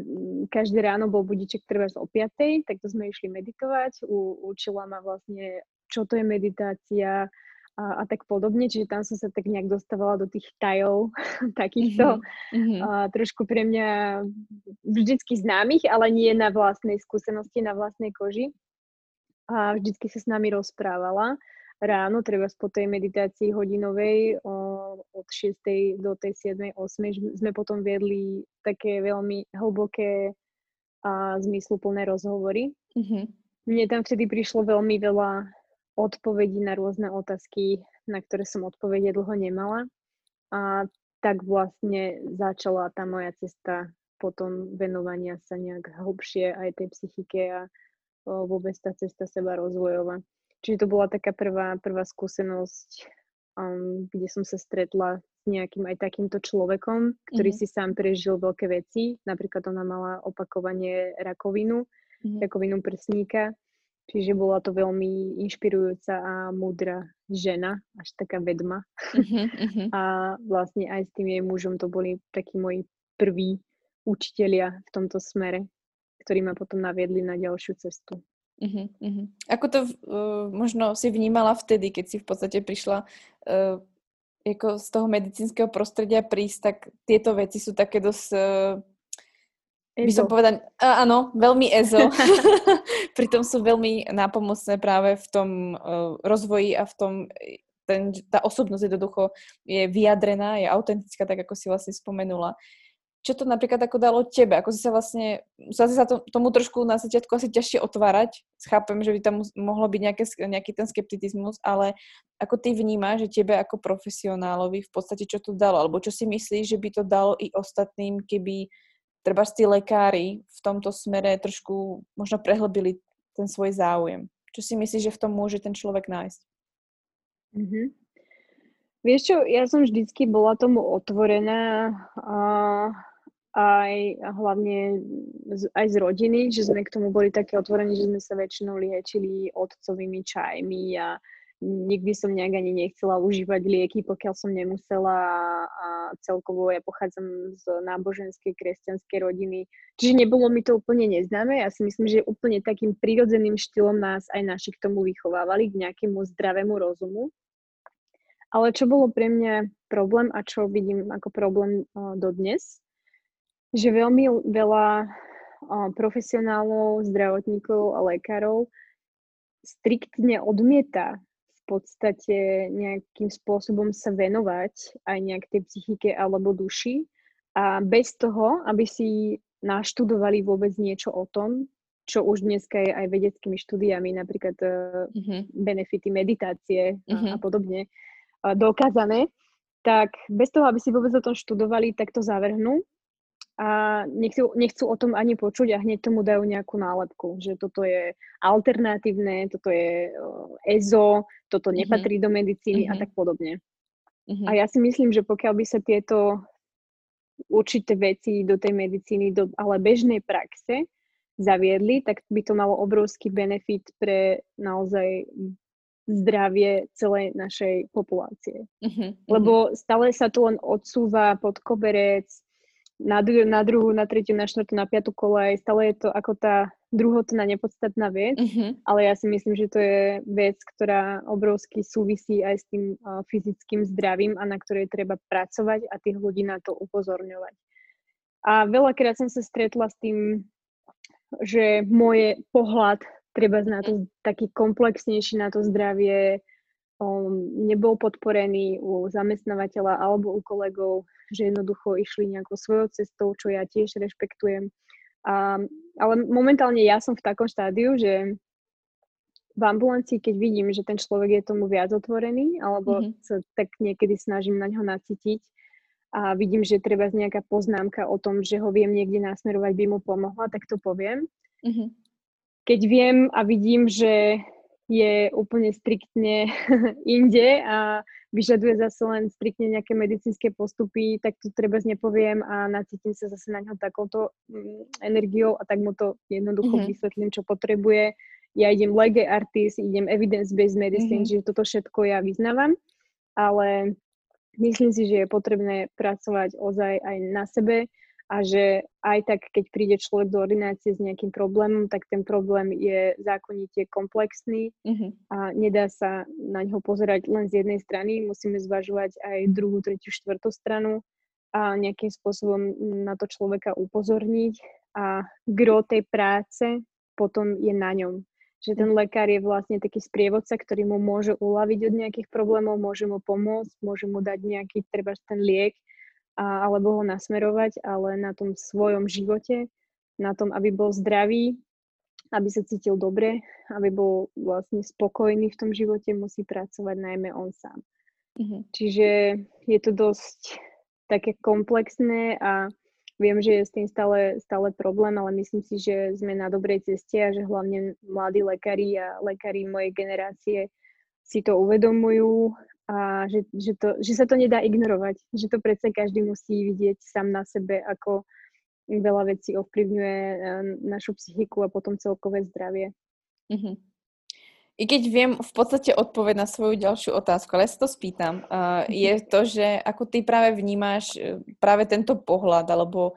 každé ráno bol budiček treba o 5, tak to sme išli meditovať. U, učila ma vlastne, čo to je meditácia a, a tak podobne. Čiže tam som sa tak nejak dostávala do tých tajov [laughs] takýchto uh-huh. a, trošku pre mňa vždycky známych, ale nie na vlastnej skúsenosti, na vlastnej koži. A vždycky sa s nami rozprávala ráno, treba po tej meditácii hodinovej o, od 6. do tej 7. 8. sme potom viedli také veľmi hlboké a zmysluplné rozhovory. Mm-hmm. Mne tam vtedy prišlo veľmi veľa odpovedí na rôzne otázky, na ktoré som odpovede dlho nemala. A tak vlastne začala tá moja cesta potom venovania sa nejak hlbšie aj tej psychike a vôbec tá cesta seba rozvojová. Čiže to bola taká prvá, prvá skúsenosť, um, kde som sa stretla s nejakým aj takýmto človekom, ktorý mm-hmm. si sám prežil veľké veci. Napríklad ona mala opakovanie rakovinu, mm-hmm. rakovinu prsníka. Čiže bola to veľmi inšpirujúca a múdra žena, až taká vedma. Mm-hmm. [laughs] a vlastne aj s tým jej mužom to boli takí moji prví učitelia v tomto smere, ktorí ma potom naviedli na ďalšiu cestu. Uh-huh, uh-huh. Ako to uh, možno si vnímala vtedy, keď si v podstate prišla uh, ako z toho medicínskeho prostredia prísť, tak tieto veci sú také dosť, uh, by som povedať, uh, áno, veľmi ezo. [laughs] [laughs] Pritom sú veľmi nápomocné práve v tom uh, rozvoji a v tom, ten, tá osobnosť jednoducho je vyjadrená, je autentická, tak ako si vlastne spomenula čo to napríklad ako dalo tebe? Ako si sa vlastne, sa sa to, tomu trošku na začiatku asi ťažšie otvárať. Chápem, že by tam mohlo byť nejaké, nejaký ten skepticizmus, ale ako ty vnímaš, že tebe ako profesionálovi v podstate čo to dalo? Alebo čo si myslíš, že by to dalo i ostatným, keby treba tí lekári v tomto smere trošku možno prehlbili ten svoj záujem? Čo si myslíš, že v tom môže ten človek nájsť? Mm-hmm. Vieš čo, ja som vždycky bola tomu otvorená a aj hlavne z, aj z rodiny, že sme k tomu boli také otvorení, že sme sa väčšinou liečili otcovými čajmi a nikdy som nejak ani nechcela užívať lieky, pokiaľ som nemusela a celkovo ja pochádzam z náboženskej kresťanskej rodiny, čiže nebolo mi to úplne neznáme. Ja si myslím, že úplne takým prirodzeným štýlom nás aj naši k tomu vychovávali, k nejakému zdravému rozumu. Ale čo bolo pre mňa problém a čo vidím ako problém dodnes, že veľmi veľa profesionálov, zdravotníkov a lekárov striktne odmieta v podstate nejakým spôsobom sa venovať aj nejak tej psychike alebo duši a bez toho, aby si naštudovali vôbec niečo o tom, čo už dneska je aj vedeckými štúdiami, napríklad uh-huh. benefity meditácie uh-huh. a, podobne, uh, dokázané, tak bez toho, aby si vôbec o tom študovali, tak to zavrhnú a nechcú, nechcú o tom ani počuť a hneď tomu dajú nejakú nálepku, že toto je alternatívne, toto je EZO, toto mhm. nepatrí mm-hmm. do medicíny mm-hmm. a mhm. tak podobne. Mm-hmm. A ja si myslím, že pokiaľ by sa tieto určité veci do tej medicíny, do, ale bežnej praxe zaviedli, tak by to malo obrovský benefit pre naozaj zdravie celej našej populácie. Uh-huh, Lebo stále sa to len odsúva pod koberec, na, dru- na druhú, na tretiu, na štvrtú, na piatu kolej. Stále je to ako tá druhotná nepodstatná vec, uh-huh. ale ja si myslím, že to je vec, ktorá obrovsky súvisí aj s tým uh, fyzickým zdravím a na ktorej treba pracovať a tých ľudí na to upozorňovať. A veľakrát som sa stretla s tým, že moje pohľad treba na to taký komplexnejší na to zdravie um, nebol podporený u zamestnávateľa alebo u kolegov, že jednoducho išli nejakou svojou cestou, čo ja tiež rešpektujem. A, ale momentálne ja som v takom štádiu, že v ambulancii, keď vidím, že ten človek je tomu viac otvorený, alebo mm-hmm. sa tak niekedy snažím na ňo nacítiť a vidím, že treba nejaká poznámka o tom, že ho viem niekde nasmerovať, by mu pomohla, tak to poviem. Mm-hmm keď viem a vidím, že je úplne striktne [laughs] inde a vyžaduje zase len striktne nejaké medicínske postupy, tak to treba nepoviem a nacítim sa zase na ňo takouto mm, energiou a tak mu to jednoducho mm-hmm. vysvetlím, čo potrebuje. Ja idem lege artist, idem evidence-based medicine, mm-hmm. že toto všetko ja vyznávam, ale myslím si, že je potrebné pracovať ozaj aj na sebe, a že aj tak, keď príde človek do ordinácie s nejakým problémom, tak ten problém je zákonite komplexný mm-hmm. a nedá sa na ňo pozerať len z jednej strany, musíme zvažovať aj druhú, tretiu, štvrtú stranu a nejakým spôsobom na to človeka upozorniť a gro tej práce potom je na ňom. Že ten mhm. lekár je vlastne taký sprievodca, ktorý mu môže uľaviť od nejakých problémov, môže mu pomôcť, môže mu dať nejaký, treba ten liek, a, alebo ho nasmerovať, ale na tom svojom živote, na tom, aby bol zdravý, aby sa cítil dobre, aby bol vlastne spokojný v tom živote, musí pracovať najmä on sám. Mm-hmm. Čiže je to dosť také komplexné a viem, že je s tým stále, stále problém, ale myslím si, že sme na dobrej ceste a že hlavne mladí lekári a lekári mojej generácie si to uvedomujú a že, že, to, že sa to nedá ignorovať, že to predsa každý musí vidieť sám na sebe, ako veľa vecí ovplyvňuje e, našu psychiku a potom celkové zdravie. Mm-hmm. I keď viem v podstate odpoveď na svoju ďalšiu otázku, ale ja sa to spýtam, uh, je to, že ako ty práve vnímáš e, práve tento pohľad, alebo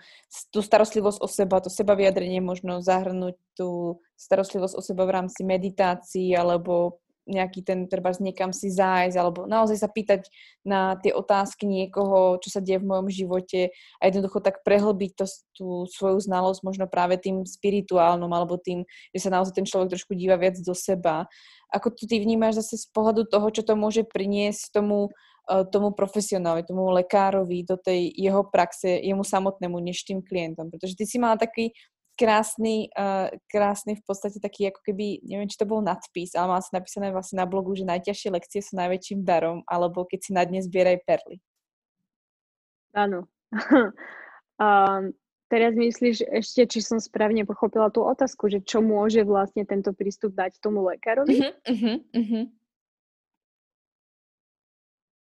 tú starostlivosť o seba, to seba vyjadrenie možno zahrnúť tú starostlivosť o seba v rámci meditácií, alebo nejaký ten, treba niekam si zájsť, alebo naozaj sa pýtať na tie otázky niekoho, čo sa deje v mojom živote a jednoducho tak prehlbiť to, tú svoju znalosť možno práve tým spirituálnom, alebo tým, že sa naozaj ten človek trošku díva viac do seba. Ako to ty vnímaš zase z pohľadu toho, čo to môže priniesť tomu, e, tomu profesionálovi, tomu lekárovi do tej jeho praxe, jemu samotnému, než tým klientom. Pretože ty si mala taký krásny, uh, krásny v podstate taký ako keby, neviem, či to bol nadpis, ale mal si napísané vlastne na blogu, že najťažšie lekcie sú najväčším darom, alebo keď si na dnes zbieraj perly. Áno. um, [laughs] teraz myslíš ešte, či som správne pochopila tú otázku, že čo môže vlastne tento prístup dať tomu lekárovi? Uh-huh, uh-huh, uh-huh.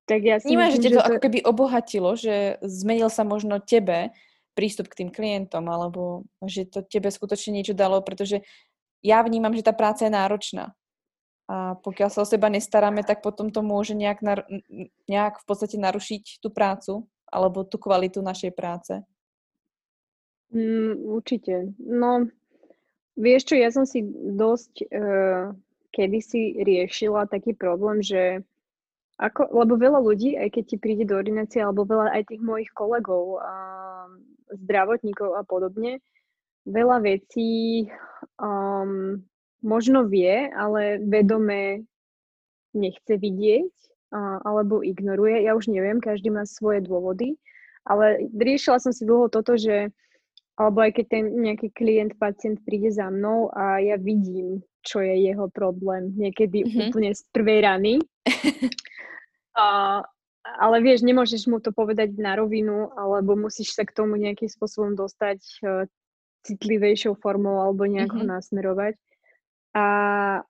Tak ja si Vnímaš, že to, to ako keby obohatilo, že zmenil sa možno tebe prístup k tým klientom, alebo že to tebe skutočne niečo dalo, pretože ja vnímam, že tá práca je náročná. A pokiaľ sa o seba nestaráme, tak potom to môže nejak, nar- nejak v podstate narušiť tú prácu alebo tú kvalitu našej práce. Mm, určite. No, vieš čo, ja som si dosť uh, kedysi riešila taký problém, že ako, lebo veľa ľudí, aj keď ti príde do ordinácie, alebo veľa aj tých mojich kolegov, a zdravotníkov a podobne, veľa vecí um, možno vie, ale vedome nechce vidieť uh, alebo ignoruje. Ja už neviem, každý má svoje dôvody, ale riešila som si dlho toto, že alebo aj keď ten nejaký klient, pacient príde za mnou a ja vidím, čo je jeho problém, niekedy mm-hmm. úplne z prvej rany. a ale vieš, nemôžeš mu to povedať na rovinu, alebo musíš sa k tomu nejakým spôsobom dostať uh, citlivejšou formou alebo nejako mm-hmm. nasmerovať. A,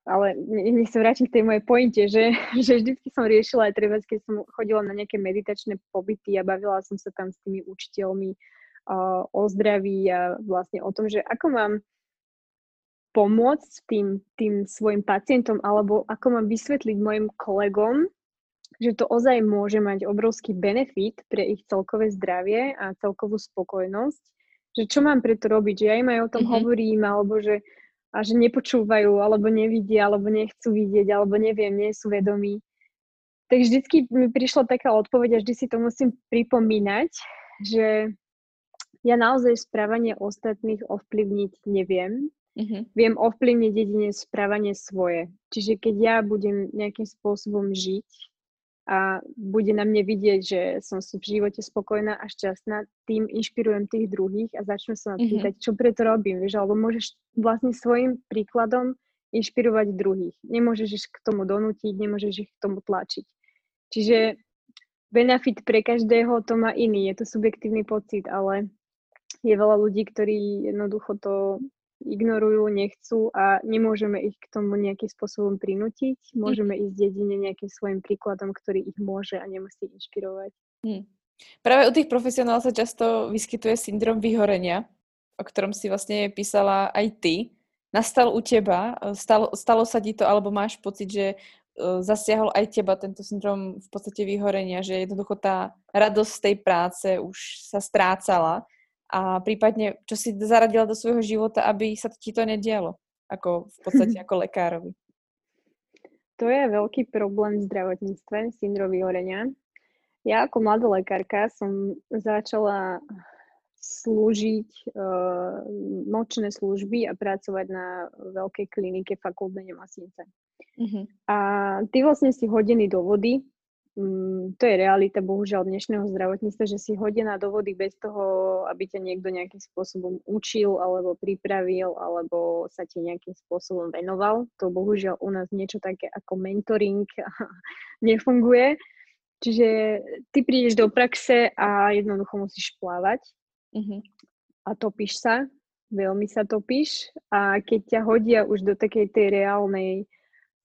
ale nech sa vrátim k tej mojej pointe, že, [laughs] že vždycky som riešila aj treba, keď som chodila na nejaké meditačné pobyty a bavila som sa tam s tými učiteľmi uh, o zdraví a vlastne o tom, že ako mám pomôcť tým, tým svojim pacientom alebo ako mám vysvetliť mojim kolegom, že to ozaj môže mať obrovský benefit pre ich celkové zdravie a celkovú spokojnosť, že čo mám preto robiť, že ja im aj o tom mm-hmm. hovorím, alebo že a že nepočúvajú, alebo nevidia, alebo nechcú vidieť, alebo neviem, nie sú vedomí. Tak vždycky mi prišla taká odpoveď a vždy si to musím pripomínať, že ja naozaj správanie ostatných ovplyvniť neviem. Mm-hmm. Viem ovplyvniť jedine správanie svoje. Čiže keď ja budem nejakým spôsobom žiť a bude na mne vidieť, že som si v živote spokojná a šťastná, tým inšpirujem tých druhých a začnú sa mhm. pýtať, mm-hmm. čo preto robím, vieš, alebo môžeš vlastne svojim príkladom inšpirovať druhých. Nemôžeš ich k tomu donútiť, nemôžeš ich k tomu tlačiť. Čiže benefit pre každého to má iný, je to subjektívny pocit, ale je veľa ľudí, ktorí jednoducho to ignorujú, nechcú a nemôžeme ich k tomu nejakým spôsobom prinútiť. Môžeme ísť jedine nejakým svojim príkladom, ktorý ich môže a nemusí inšpirovať. Hmm. Práve u tých profesionálov sa často vyskytuje syndrom vyhorenia, o ktorom si vlastne písala aj ty. Nastal u teba, stalo, stalo sa ti to, alebo máš pocit, že uh, zasiahol aj teba tento syndrom v podstate vyhorenia, že jednoducho tá radosť tej práce už sa strácala a prípadne, čo si zaradila do svojho života, aby sa ti to nedialo, ako v podstate [laughs] ako lekárovi. To je veľký problém v zdravotníctve, syndrom vyhorenia. Ja ako mladá lekárka som začala slúžiť uh, nočné služby a pracovať na veľkej klinike fakultnej nemocnice. Uh-huh. A ty vlastne si hodený do vody, to je realita bohužiaľ dnešného zdravotníctva, že si hodená do vody bez toho, aby ťa niekto nejakým spôsobom učil alebo pripravil alebo sa ti nejakým spôsobom venoval. To bohužiaľ u nás niečo také ako mentoring [laughs] nefunguje. Čiže ty prídeš do praxe a jednoducho musíš plávať uh-huh. a topíš sa, veľmi sa topíš a keď ťa hodia už do takej tej reálnej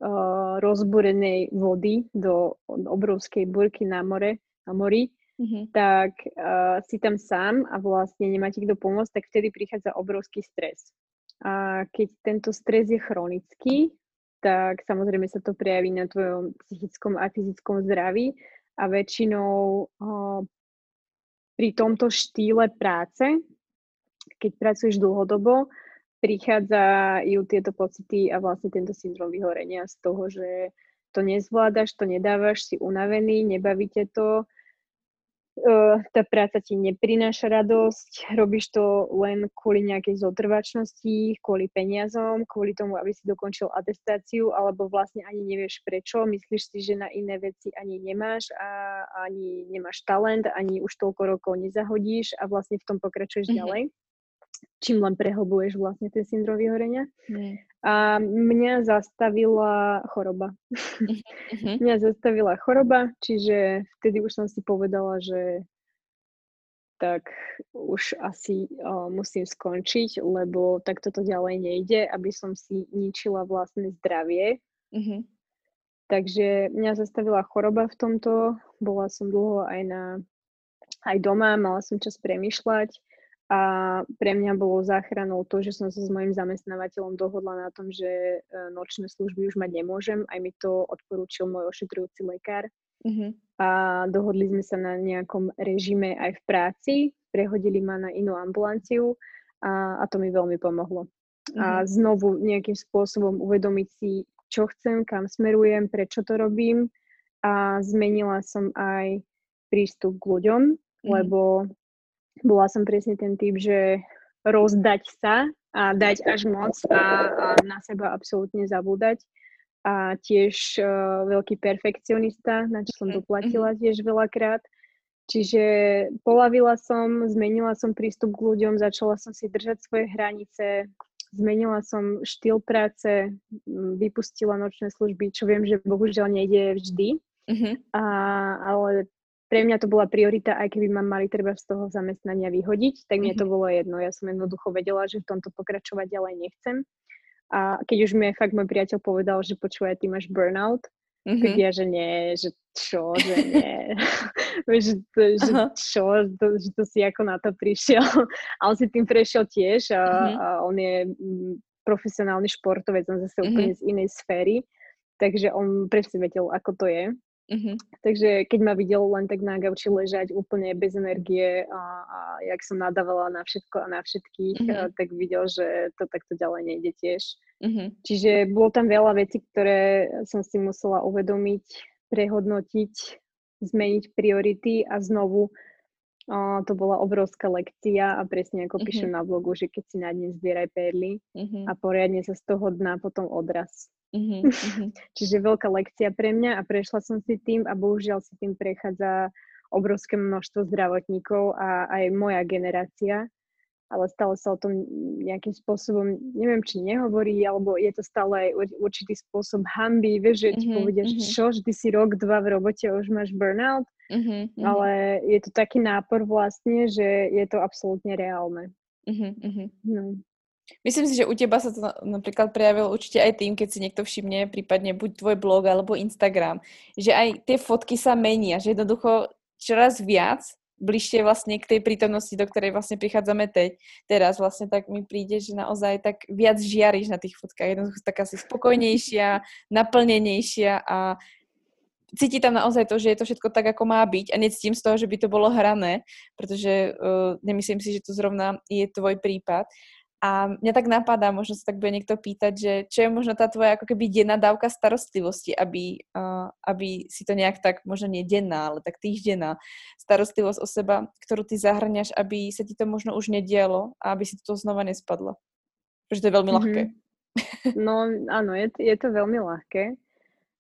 uh, rozbúrenej vody do obrovskej burky na more, na mori, mm-hmm. tak uh, si tam sám a vlastne nemá ti kto pomôcť, tak vtedy prichádza obrovský stres. A keď tento stres je chronický, tak samozrejme sa to prejaví na tvojom psychickom a fyzickom zdraví a väčšinou uh, pri tomto štýle práce, keď pracuješ dlhodobo, prichádzajú tieto pocity a vlastne tento syndrom vyhorenia z toho, že to nezvládaš, to nedávaš, si unavený, nebavíte to, tá práca ti neprináša radosť, robíš to len kvôli nejakej zotrvačnosti, kvôli peniazom, kvôli tomu, aby si dokončil atestáciu, alebo vlastne ani nevieš prečo, myslíš si, že na iné veci ani nemáš a ani nemáš talent, ani už toľko rokov nezahodíš a vlastne v tom pokračuješ mm-hmm. ďalej čím len prehlbuješ vlastne ten syndrom vyhorenia. Mm. A mňa zastavila choroba. Mm-hmm. mňa zastavila choroba, čiže vtedy už som si povedala, že tak už asi uh, musím skončiť, lebo takto to ďalej nejde, aby som si ničila vlastné zdravie. Mm-hmm. Takže mňa zastavila choroba v tomto, bola som dlho aj na aj doma, mala som čas premyšľať a pre mňa bolo záchranou to, že som sa s mojim zamestnávateľom dohodla na tom, že e, nočné služby už mať nemôžem. Aj mi to odporúčil môj ošetrujúci lekár. Uh-huh. A dohodli sme sa na nejakom režime aj v práci. Prehodili ma na inú ambulanciu a, a to mi veľmi pomohlo. Uh-huh. A mhm. znovu nejakým spôsobom uvedomiť si, čo chcem, kam smerujem, prečo to robím. A zmenila som aj prístup k ľuďom, uh-huh. lebo bola som presne ten typ, že rozdať sa a dať až moc a, a na seba absolútne zabúdať. A tiež uh, veľký perfekcionista, na čo som mhm, doplatila mhm. tiež veľakrát. Čiže polavila som, zmenila som prístup k ľuďom, začala som si držať svoje hranice, zmenila som štýl práce, vypustila nočné služby, čo viem, že bohužiaľ nejde vždy. Uh-huh. A, ale pre mňa to bola priorita, aj keby ma mali treba z toho zamestnania vyhodiť, tak mne to mhm. bolo jedno. Ja som jednoducho vedela, že v tomto pokračovať ďalej nechcem. A keď už mi fakt môj priateľ povedal, že počúvaj, ty máš burnout, mm-hmm. tak ja, že nie, že čo, že nie. [laughs] že, to, že čo, to, že to si ako na to prišiel. [laughs] a on si tým prešiel tiež a, mm-hmm. a on je mm, profesionálny športovec, on zase mm-hmm. úplne z inej sféry, takže on presne vedel, ako to je. Mm-hmm. Takže keď ma videl len tak na gauči ležať úplne bez energie a, a jak som nadávala na všetko a na všetkých, mm-hmm. a, tak videl, že to takto ďalej nejde tiež. Mm-hmm. Čiže bolo tam veľa vecí, ktoré som si musela uvedomiť, prehodnotiť, zmeniť priority a znovu a to bola obrovská lekcia a presne ako mm-hmm. píšem na blogu, že keď si na dne zbieraj perly mm-hmm. a poriadne sa z toho dna potom odraz. Mm-hmm. [laughs] Čiže veľká lekcia pre mňa a prešla som si tým a bohužiaľ si tým prechádza obrovské množstvo zdravotníkov a aj moja generácia, ale stále sa o tom nejakým spôsobom, neviem, či nehovorí, alebo je to stále aj určitý spôsob hamby, vieš, že ti mm-hmm, povedia, mm-hmm. že čo, ty si rok, dva v robote už máš burnout, mm-hmm, ale je to taký nápor vlastne, že je to absolútne reálne. Mm-hmm. No. Myslím si, že u teba sa to napríklad prejavilo určite aj tým, keď si niekto všimne, prípadne buď tvoj blog alebo Instagram, že aj tie fotky sa menia, že jednoducho čoraz viac bližšie vlastne k tej prítomnosti, do ktorej vlastne prichádzame teď, teraz vlastne tak mi príde, že naozaj tak viac žiariš na tých fotkách, jednoducho taká si spokojnejšia, [laughs] naplnenejšia a cíti tam naozaj to, že je to všetko tak, ako má byť a necítim z toho, že by to bolo hrané, pretože uh, nemyslím si, že to zrovna je tvoj prípad. A mňa tak napadá, možno sa tak bude niekto pýtať, že čo je možno tá tvoja ako keby denná dávka starostlivosti, aby, uh, aby si to nejak tak, možno nie denná, ale tak týždenná starostlivosť o seba, ktorú ty zahrňaš, aby sa ti to možno už nedialo a aby si to znova nespadlo. Pretože to je veľmi ľahké. Mm-hmm. No áno, je, je to veľmi ľahké.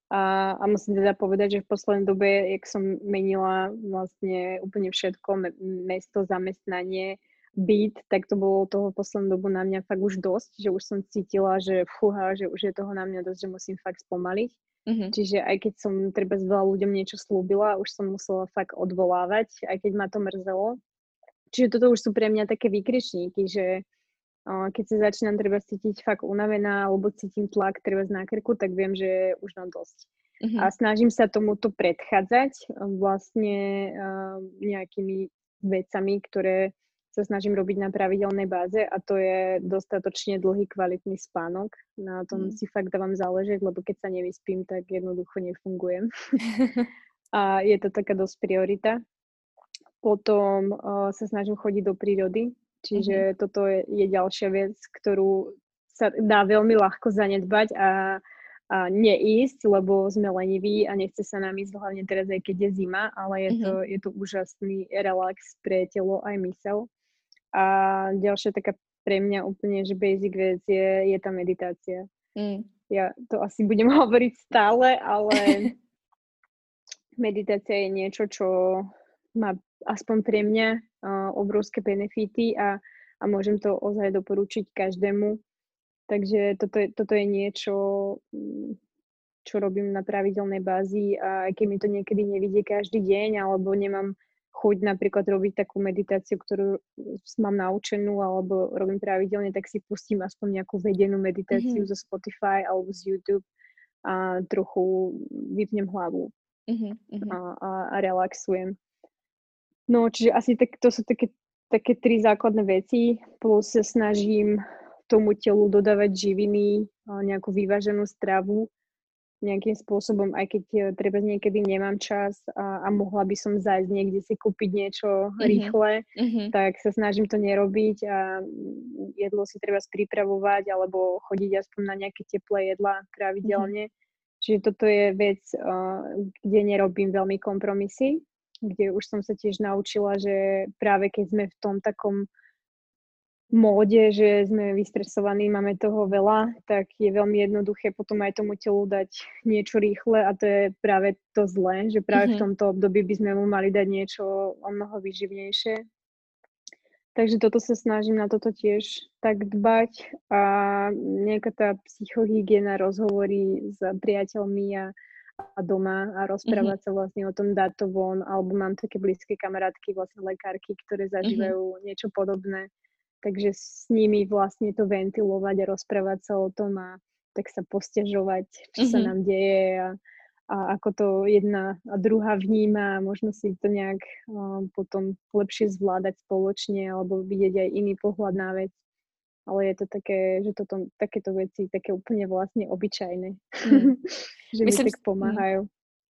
A, a musím teda povedať, že v poslednej dobe, jak som menila vlastne úplne všetko, mesto, zamestnanie, byt, tak to bolo toho poslednú dobu na mňa fakt už dosť, že už som cítila, že fúha, že už je toho na mňa dosť, že musím fakt spomaliť. Mm-hmm. Čiže aj keď som treba s veľa ľuďom niečo slúbila, už som musela fakt odvolávať, aj keď ma to mrzelo. Čiže toto už sú pre mňa také výkričníky, že uh, keď sa začínam treba cítiť fakt unavená alebo cítim tlak treba na krku, tak viem, že už mám dosť. Mm-hmm. A snažím sa tomuto predchádzať vlastne uh, nejakými vecami, ktoré sa snažím robiť na pravidelnej báze a to je dostatočne dlhý kvalitný spánok. Na tom mm. si fakt dávam záležať, lebo keď sa nevyspím, tak jednoducho nefungujem. [laughs] [laughs] a je to taká dosť priorita. Potom uh, sa snažím chodiť do prírody, čiže mm-hmm. toto je, je ďalšia vec, ktorú sa dá veľmi ľahko zanedbať a, a neísť, lebo sme leniví a nechce sa nám ísť, hlavne teraz aj keď je zima, ale je, mm-hmm. to, je to úžasný relax pre telo aj mysel. A ďalšia taká pre mňa úplne, že basic vec je, je tá meditácia. Mm. Ja to asi budem [laughs] hovoriť stále, ale [laughs] meditácia je niečo, čo má aspoň pre mňa uh, obrovské benefity a, a môžem to ozaj doporučiť každému. Takže toto je, toto je niečo, čo robím na pravidelnej bázi a keď mi to niekedy nevidie každý deň alebo nemám chuť napríklad robiť takú meditáciu, ktorú mám naučenú alebo robím pravidelne, tak si pustím aspoň nejakú vedenú meditáciu mm-hmm. zo Spotify alebo z YouTube a trochu vypnem hlavu mm-hmm. a, a, a relaxujem. No, čiže asi tak, to sú také, také tri základné veci, plus sa snažím tomu telu dodávať živiny, nejakú vyváženú stravu nejakým spôsobom, aj keď uh, treba niekedy nemám čas a, a mohla by som zájsť niekde si kúpiť niečo mm-hmm. rýchle, mm-hmm. tak sa snažím to nerobiť a jedlo si treba pripravovať alebo chodiť aspoň na nejaké teplé jedlá pravidelne. Mm-hmm. Čiže toto je vec, uh, kde nerobím veľmi kompromisy, kde už som sa tiež naučila, že práve keď sme v tom takom móde, že sme vystresovaní, máme toho veľa, tak je veľmi jednoduché potom aj tomu telu dať niečo rýchle a to je práve to zlé, že práve mm-hmm. v mhm. tomto období by sme mu mali dať niečo o mnoho vyživnejšie. Takže toto sa snažím na toto tiež tak dbať a nejaká tá psychohygiena, rozhovory s priateľmi a, a doma a rozprávať mm-hmm. sa vlastne o tom, dať to von, alebo mám také blízke kamarátky, vlastne lekárky, ktoré mhm. zažívajú mm-hmm. niečo podobné, takže s nimi vlastne to ventilovať a rozprávať sa o tom a tak sa postežovať, čo mm-hmm. sa nám deje a, a ako to jedna a druhá vníma a možno si to nejak uh, potom lepšie zvládať spoločne alebo vidieť aj iný pohľad na vec ale je to také, že toto, takéto veci také úplne vlastne obyčajné, mm. [laughs] že Myslím, mi tak pomáhajú.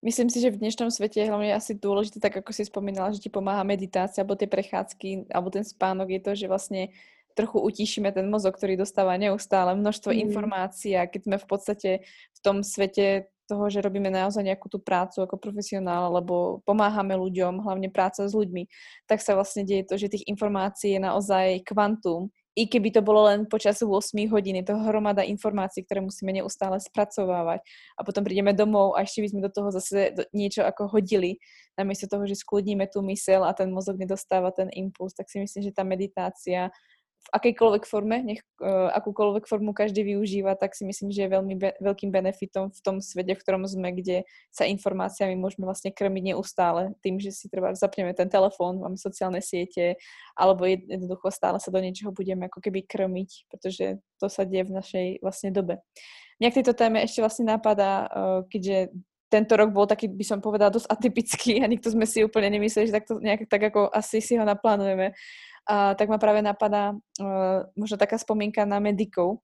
Myslím si, že v dnešnom svete je hlavne asi dôležité, tak ako si spomínala, že ti pomáha meditácia, alebo tie prechádzky, alebo ten spánok, je to, že vlastne trochu utíšime ten mozog, ktorý dostáva neustále množstvo mm. informácií a keď sme v podstate v tom svete toho, že robíme naozaj nejakú tú prácu ako profesionál, alebo pomáhame ľuďom, hlavne práca s ľuďmi, tak sa vlastne deje to, že tých informácií je naozaj kvantum i keby to bolo len počas 8 hodín, je to hromada informácií, ktoré musíme neustále spracovávať. A potom prídeme domov a ešte by sme do toho zase niečo ako hodili, namiesto toho, že skľudníme tú mysel a ten mozog nedostáva ten impuls, tak si myslím, že tá meditácia v akejkoľvek forme, nech uh, akúkoľvek formu každý využíva, tak si myslím, že je veľmi be- veľkým benefitom v tom svete, v ktorom sme, kde sa informáciami môžeme vlastne krmiť neustále tým, že si treba zapneme ten telefón, máme sociálne siete, alebo jednoducho stále sa do niečoho budeme ako keby krmiť, pretože to sa deje v našej vlastne dobe. Mňa k tejto téme ešte vlastne napadá, uh, keďže tento rok bol taký, by som povedala, dosť atypický a nikto sme si úplne nemysleli, že takto nejak, tak ako asi si ho naplánujeme a, tak ma práve napadá uh, možno taká spomienka na medikov.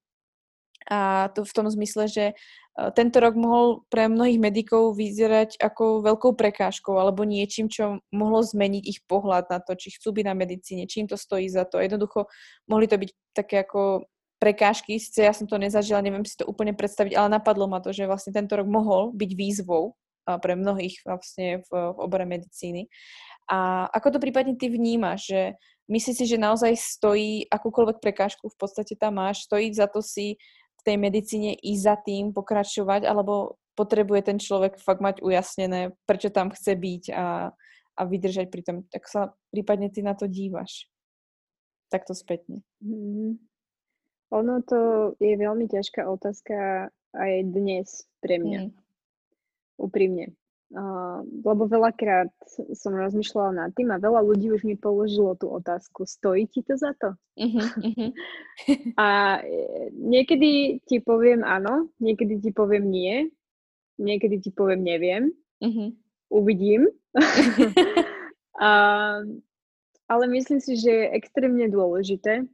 A to v tom zmysle, že uh, tento rok mohol pre mnohých medikov vyzerať ako veľkou prekážkou alebo niečím, čo mohlo zmeniť ich pohľad na to, či chcú byť na medicíne, čím to stojí za to. Jednoducho mohli to byť také ako prekážky, síce ja som to nezažila, neviem si to úplne predstaviť, ale napadlo ma to, že vlastne tento rok mohol byť výzvou pre mnohých vlastne v, v obore medicíny. A ako to prípadne ty vnímaš, že Myslíš si, že naozaj stojí akúkoľvek prekážku v podstate tam máš, stojí za to si v tej medicíne i za tým pokračovať, alebo potrebuje ten človek fakt mať ujasnené, prečo tam chce byť a, a vydržať pri tom. Tak sa prípadne ty na to dívaš. Takto spätne. Mm. Ono to je veľmi ťažká otázka aj dnes pre mňa. Mm. Úprimne. Uh, lebo veľakrát som rozmýšľala nad tým a veľa ľudí už mi položilo tú otázku, stojí ti to za to? Uh-huh, uh-huh. a niekedy ti poviem áno, niekedy ti poviem nie, niekedy ti poviem neviem, uh-huh. uvidím. [laughs] [laughs] a, ale myslím si, že je extrémne dôležité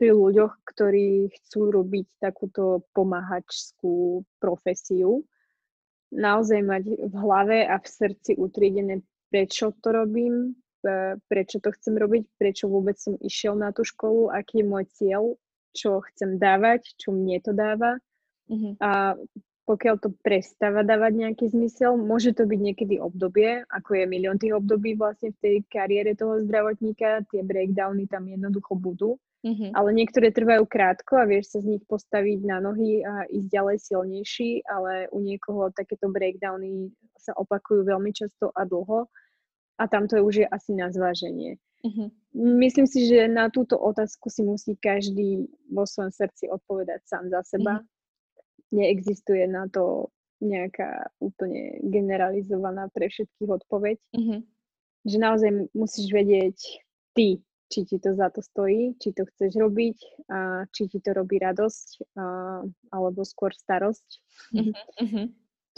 pri ľuďoch, ktorí chcú robiť takúto pomáhačskú profesiu, naozaj mať v hlave a v srdci utriedené, prečo to robím, prečo to chcem robiť, prečo vôbec som išiel na tú školu, aký je môj cieľ, čo chcem dávať, čo mne to dáva. Mm-hmm. A pokiaľ to prestáva dávať nejaký zmysel, môže to byť niekedy obdobie, ako je milión tých období vlastne v tej kariére toho zdravotníka, tie breakdowny tam jednoducho budú. Mm-hmm. Ale niektoré trvajú krátko a vieš sa z nich postaviť na nohy a ísť ďalej silnejší, ale u niekoho takéto breakdowny sa opakujú veľmi často a dlho a tam to už je asi na zváženie. Mm-hmm. Myslím si, že na túto otázku si musí každý vo svojom srdci odpovedať sám za seba. Mm-hmm. Neexistuje na to nejaká úplne generalizovaná pre všetkých odpoveď. Mm-hmm. Že naozaj musíš vedieť ty, či ti to za to stojí, či to chceš robiť, a či ti to robí radosť, a, alebo skôr starosť. Mm-hmm.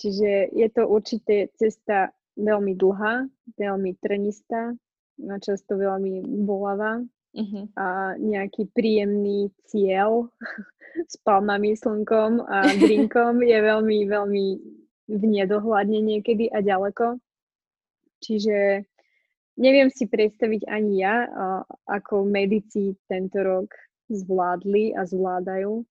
Čiže je to určite cesta veľmi dlhá, veľmi trnistá, a často veľmi bolavá mm-hmm. a nejaký príjemný cieľ [laughs] s palmami, slnkom a drinkom je veľmi, veľmi v nedohľadne niekedy a ďaleko. Čiže Neviem si predstaviť ani ja, ako medici tento rok zvládli a zvládajú,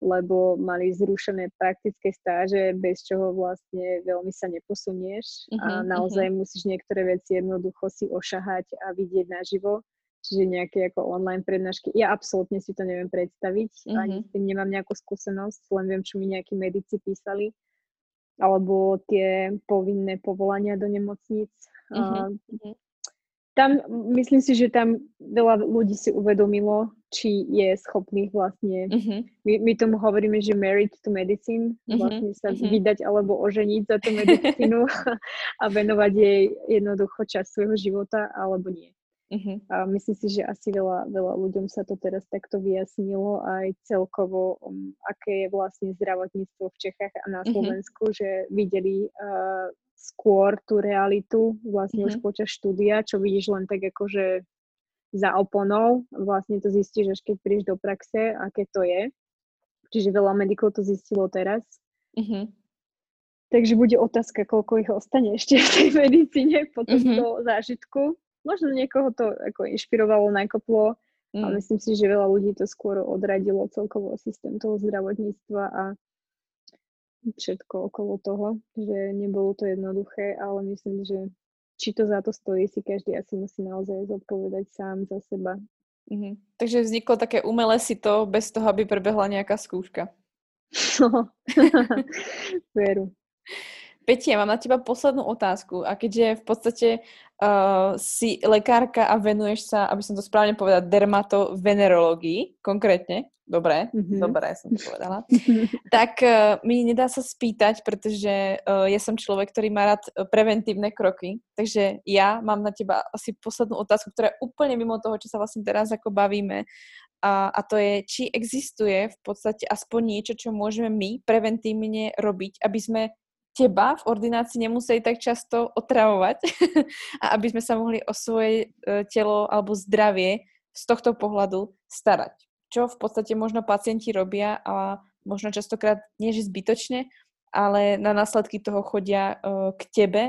lebo mali zrušené praktické stáže, bez čoho vlastne veľmi sa neposunieš uh-huh, a mhm, naozaj uh-huh. musíš niektoré veci jednoducho si ošahať a vidieť naživo. Čiže nejaké ako online prednášky. Ja absolútne si to neviem predstaviť, uh-huh. ani s tým nemám nejakú skúsenosť, len viem, čo mi nejakí medici písali. Alebo tie povinné povolania do nemocníc. Uh, tam, myslím si, že tam veľa ľudí si uvedomilo, či je schopný vlastne, Uh-huh. my, my tomu hovoríme, že married to medicine, Mhm, vlastne sa mhm. vydať alebo oženiť za tú medicínu [laughs] a venovať jej jednoducho čas svojho života, alebo nie. Uh-huh. A myslím si, že asi veľa, veľa ľuďom sa to teraz takto vyjasnilo aj celkovo, um, aké je vlastne zdravotníctvo v Čechách a na Mhm. Slovensku, že videli uh, skôr tú realitu vlastne už Mhm. počas štúdia, čo vidíš len tak akože za oponou. Vlastne to zistíš, až keď prídeš do praxe, aké to je. Čiže veľa medikov to zistilo teraz. Uh-huh. Takže bude otázka, koľko ich ostane ešte v tej medicíne po tomto zážitku. Možno niekoho to ako inšpirovalo, nakoplo, Mm. ale myslím si, že veľa ľudí to skôr odradilo celkovo systém toho zdravotníctva a všetko okolo toho, že nebolo to jednoduché, ale myslím, že či to za to stojí, si každý asi musí naozaj zodpovedať sám za seba. Uh-huh. Takže vzniklo také umelé si to bez toho, aby prebehla nejaká skúška. [laughs] No, [laughs] veru. Peti, ja mám na teba poslednú otázku. A keďže v podstate uh, si lekárka a venuješ sa, aby som to správne povedala, dermatovenerológii konkrétne, dobre, Mhm. dobre som to povedala, [laughs] tak uh, mi nedá sa spýtať, pretože uh, ja som človek, ktorý má rád preventívne kroky, takže ja mám na teba asi poslednú otázku, ktorá je úplne mimo toho, čo sa vlastne teraz ako bavíme. A, a to je, či existuje v podstate aspoň niečo, čo môžeme my preventívne robiť, aby sme teba v ordinácii nemuseli tak často otravovať [laughs] a aby sme sa mohli o svoje e, telo alebo zdravie z tohto pohľadu starať. Čo v podstate možno pacienti robia a možno častokrát nie že zbytočne, ale na následky toho chodia e, k tebe,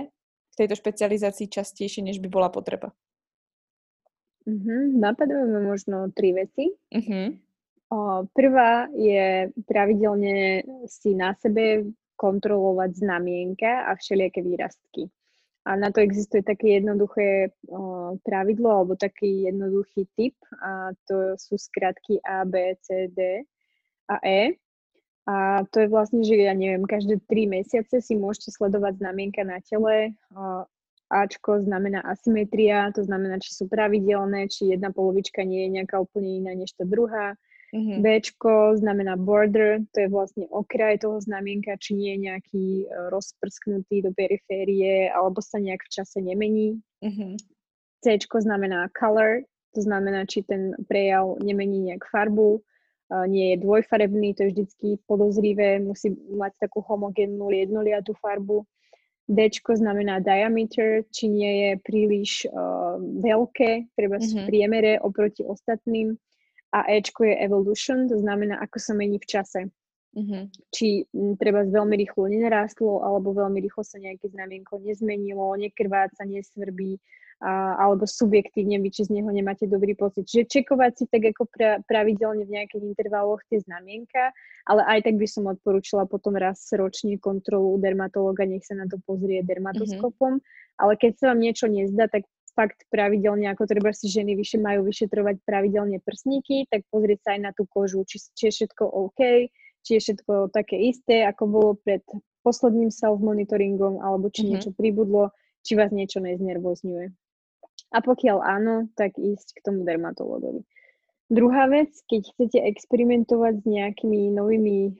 k tejto špecializácii častejšie, než by bola potreba. Mhm, Napadajú mi možno tri veci. Uh-huh. O, prvá je pravidelne si na sebe kontrolovať znamienka a všelijaké výrastky. A na to existuje také jednoduché o, pravidlo alebo taký jednoduchý typ a to sú skratky A, B, C, D a E. A to je vlastne, že ja neviem, každé tri mesiace si môžete sledovať znamienka na tele. O, Ačko znamená asymetria, to znamená, či sú pravidelné, či jedna polovička nie je nejaká úplne iná než tá druhá. Uh-huh. Bčko znamená border, to je vlastne okraj toho znamienka, či nie je nejaký e, rozprsknutý do periférie, alebo sa nejak v čase nemení. Uh-huh. Cčko znamená color, to znamená, či ten prejav nemení nejak farbu, e, nie je dvojfarebný, to je vždycky podozrivé, musí mať takú homogénnu jednoliatú farbu. Dčko znamená diameter, či nie je príliš uh, veľké, treba v Mhm. priemere oproti ostatným. A Ečko je evolution, to znamená, ako sa mení v čase. Uh-huh. Či treba veľmi rýchlo nenarástlo, alebo veľmi rýchlo sa nejaké znamienko nezmenilo, nekrváca, nesvrbí, a, alebo subjektívne vy, či z neho nemáte dobrý pocit. Čiže čekovať si tak ako pra, pravidelne v nejakých intervaloch tie znamienka, ale aj tak by som odporúčila potom raz ročne kontrolu dermatológa, nech sa na to pozrie dermatoskopom. Ale keď sa vám niečo nezdá, tak fakt pravidelne, ako treba si ženy vyše, majú vyšetrovať pravidelne prsníky, tak pozrieť sa aj na tú kožu, či, či je všetko OK, či je všetko také isté, ako bolo pred posledným self-monitoringom, alebo či Mhm. niečo pribudlo, či vás niečo neznervozňuje. A pokiaľ áno, tak ísť k tomu dermatologovi. Druhá vec, keď chcete experimentovať s nejakými novými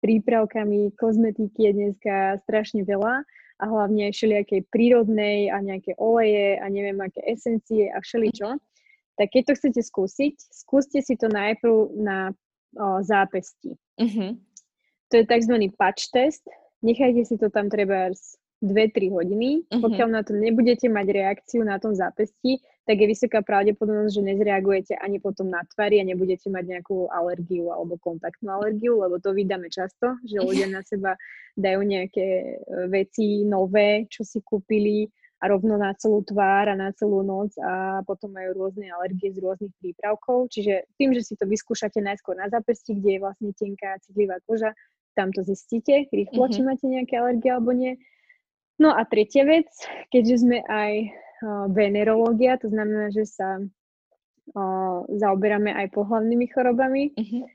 prípravkami, kozmetiky je dneska strašne veľa a hlavne všelijakej prírodnej a nejaké oleje a neviem aké esencie a všeličo, tak keď to chcete skúsiť, skúste si to najprv na o, zápesti. Uh-huh. To je tzv. patch test. Nechajte si to tam treba 2-3 hodiny. Mhm. Pokiaľ na to nebudete mať reakciu na tom zápesti, tak je vysoká pravdepodobnosť, že nezreagujete ani potom na tvári a nebudete mať nejakú alergiu alebo kontaktnú alergiu, lebo to vydáme často, že [laughs] ľudia na seba dajú nejaké e, veci nové, čo si kúpili a rovno na celú tvár a na celú noc a potom majú rôzne alergie z rôznych prípravkov. Čiže tým, že si to vyskúšate najskôr na zápesti, kde je vlastne tenká citlivá koža, tam to zistíte rýchlo, či Mhm. máte nejaké alergie alebo nie. No a tretia vec, keďže sme aj venerológia, to znamená, že sa uh, zaoberáme aj pohlavnými chorobami, Uh-huh.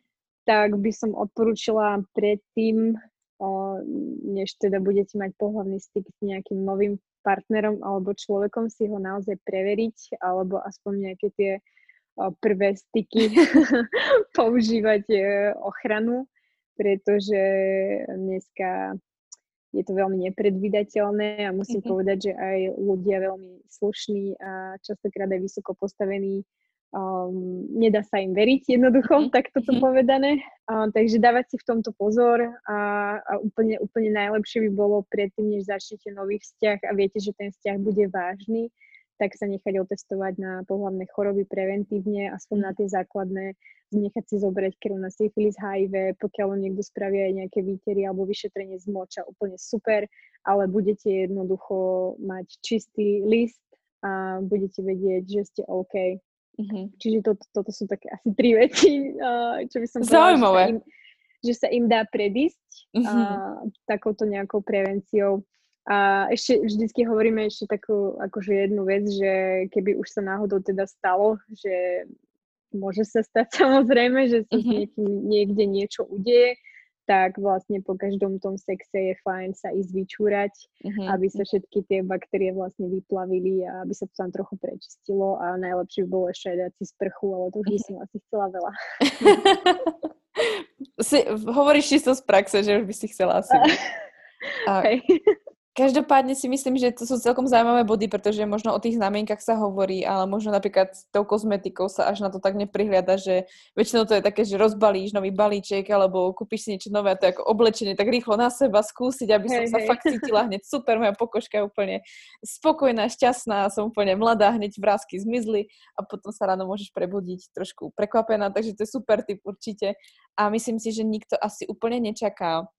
tak by som odporúčila predtým, uh, než teda budete mať pohlavný styk s nejakým novým partnerom alebo človekom, si ho naozaj preveriť, alebo aspoň nejaké tie prvé styky [laughs] používať ochranu, pretože dneska je to veľmi nepredvydateľné a musím mm-hmm. povedať, že aj ľudia veľmi slušní a častokrát aj vysoko postavení um, nedá sa im veriť jednoducho, mm-hmm. tak toto povedané. Uh, takže dávať si v tomto pozor a, a úplne, úplne najlepšie by bolo predtým, než začnete nový vzťah a viete, že ten vzťah bude vážny, tak sa nechať otestovať na pohľadné choroby preventívne, aspoň na tie základné, nechať si zobrať krv na syfilis, HIV, pokiaľ niekto spraví aj nejaké výtery alebo vyšetrenie z moča, úplne super, ale budete jednoducho mať čistý list a budete vedieť, že ste OK. Mm-hmm. Čiže to, toto sú také asi tri veci, čo by som povedala, že sa, im, že sa im dá predísť mm-hmm. a, takouto nejakou prevenciou. A ešte vždycky hovoríme ešte takú akože jednu vec, že keby už sa náhodou teda stalo, že môže sa stať [laughs] samozrejme, že sa mm-hmm. niekým niekde niečo udeje, tak vlastne po každom tom sexe je fajn sa ísť vyčúrať, mm-hmm. aby sa všetky tie baktérie vlastne vyplavili a aby sa to tam trochu prečistilo a najlepšie by bolo ešte aj dať si sprchu, ale to už by som asi chcela veľa. [laughs] si, hovoríš čisto z praxe, že už by si chcela asi. [laughs] A, Každopádne si myslím, že to sú celkom zaujímavé body, pretože možno o tých znamienkach sa hovorí, ale možno napríklad s tou kozmetikou sa až na to tak neprihliada, že väčšinou to je také, že rozbalíš nový balíček alebo kúpiš si niečo nové a to je ako oblečenie, tak rýchlo na seba skúsiť, aby som hej, sa hej. fakt cítila [laughs] hneď super, moja pokožka je úplne spokojná, šťastná, som úplne mladá, hneď vrázky zmizli a potom sa ráno môžeš prebudiť trošku prekvapená, takže to je super typ určite a myslím si, že nikto asi úplne nečaká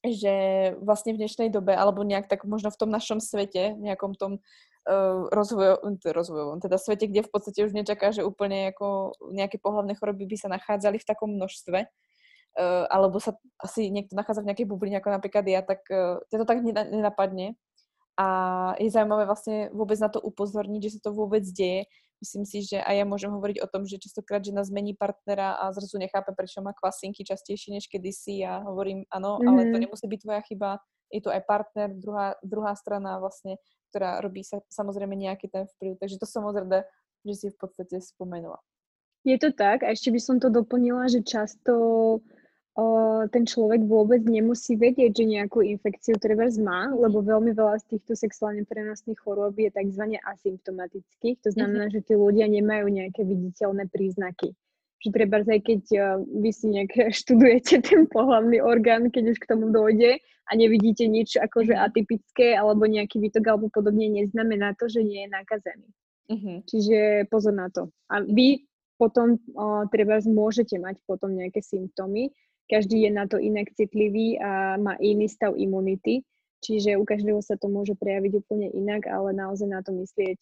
že vlastne v dnešnej dobe, alebo nejak tak možno v tom našom svete, nejakom tom uh, rozvojovom, rozvojovom, teda svete, kde v podstate už nečaká, že úplne ako nejaké pohľavné choroby by sa nachádzali v takom množstve, uh, alebo sa asi niekto nachádza v nejakej bubline, ako napríklad ja, tak uh, to tak nenapadne. A je zaujímavé vlastne vôbec na to upozorniť, že sa to vôbec deje, Myslím si, že aj ja môžem hovoriť o tom, že častokrát žena zmení partnera a zrazu nechápe, prečo má kvasinky častejšie než kedysi a hovorím, áno, mm-hmm. ale to mhm. nemusí byť tvoja chyba, je to aj partner, druhá, druhá strana vlastne, ktorá robí sa, samozrejme nejaký ten vplyv. Takže to som rada, že si v podstate spomenula. Je to tak a ešte by som to doplnila, že často ten človek vôbec nemusí vedieť, že nejakú infekciu treba má, lebo veľmi veľa z týchto sexuálne prenosných chorôb je tzv. asymptomatických. To znamená, mm-hmm. že tí ľudia nemajú nejaké viditeľné príznaky. Že treba aj keď vy si nejak [laughs] študujete ten pohľavný orgán, keď už k tomu dojde a nevidíte nič akože mhm. atypické alebo nejaký výtok alebo podobne, neznamená to, že nie je nakazený. Mm-hmm. Čiže pozor na to. A vy potom uh, treba môžete mať potom nejaké symptómy, každý je na to inak citlivý a má iný stav imunity, čiže u každého sa to môže prejaviť úplne inak, ale naozaj na to myslieť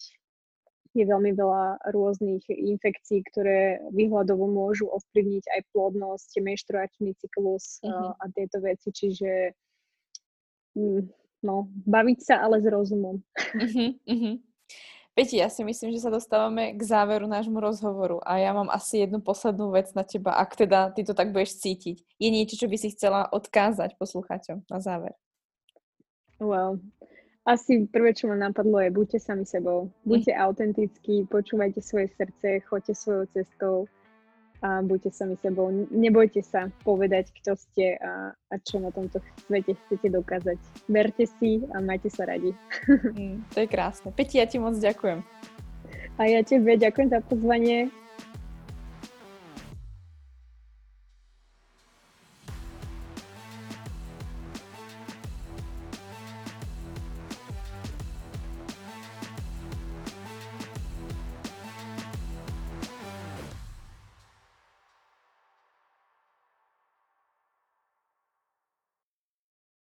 je veľmi veľa rôznych infekcií, ktoré výhľadovo môžu ovplyvniť aj plodnosť, menštruačný cyklus mm-hmm. a tieto veci, čiže mm, no, baviť sa ale s rozumom. Mm-hmm. Peti, ja si myslím, že sa dostávame k záveru nášmu rozhovoru a ja mám asi jednu poslednú vec na teba, ak teda ty to tak budeš cítiť. Je niečo, čo by si chcela odkázať poslucháčom na záver? Well, asi prvé, čo ma napadlo je buďte sami sebou. Buďte mm. autentickí, počúvajte svoje srdce, choďte svojou cestou a buďte sami sebou. Nebojte sa povedať, kto ste a, a čo na tomto svete chcete dokázať. Verte si a majte sa radi. Mm, to je krásne. Peti, ja ti moc ďakujem. A ja tebe ďakujem za pozvanie.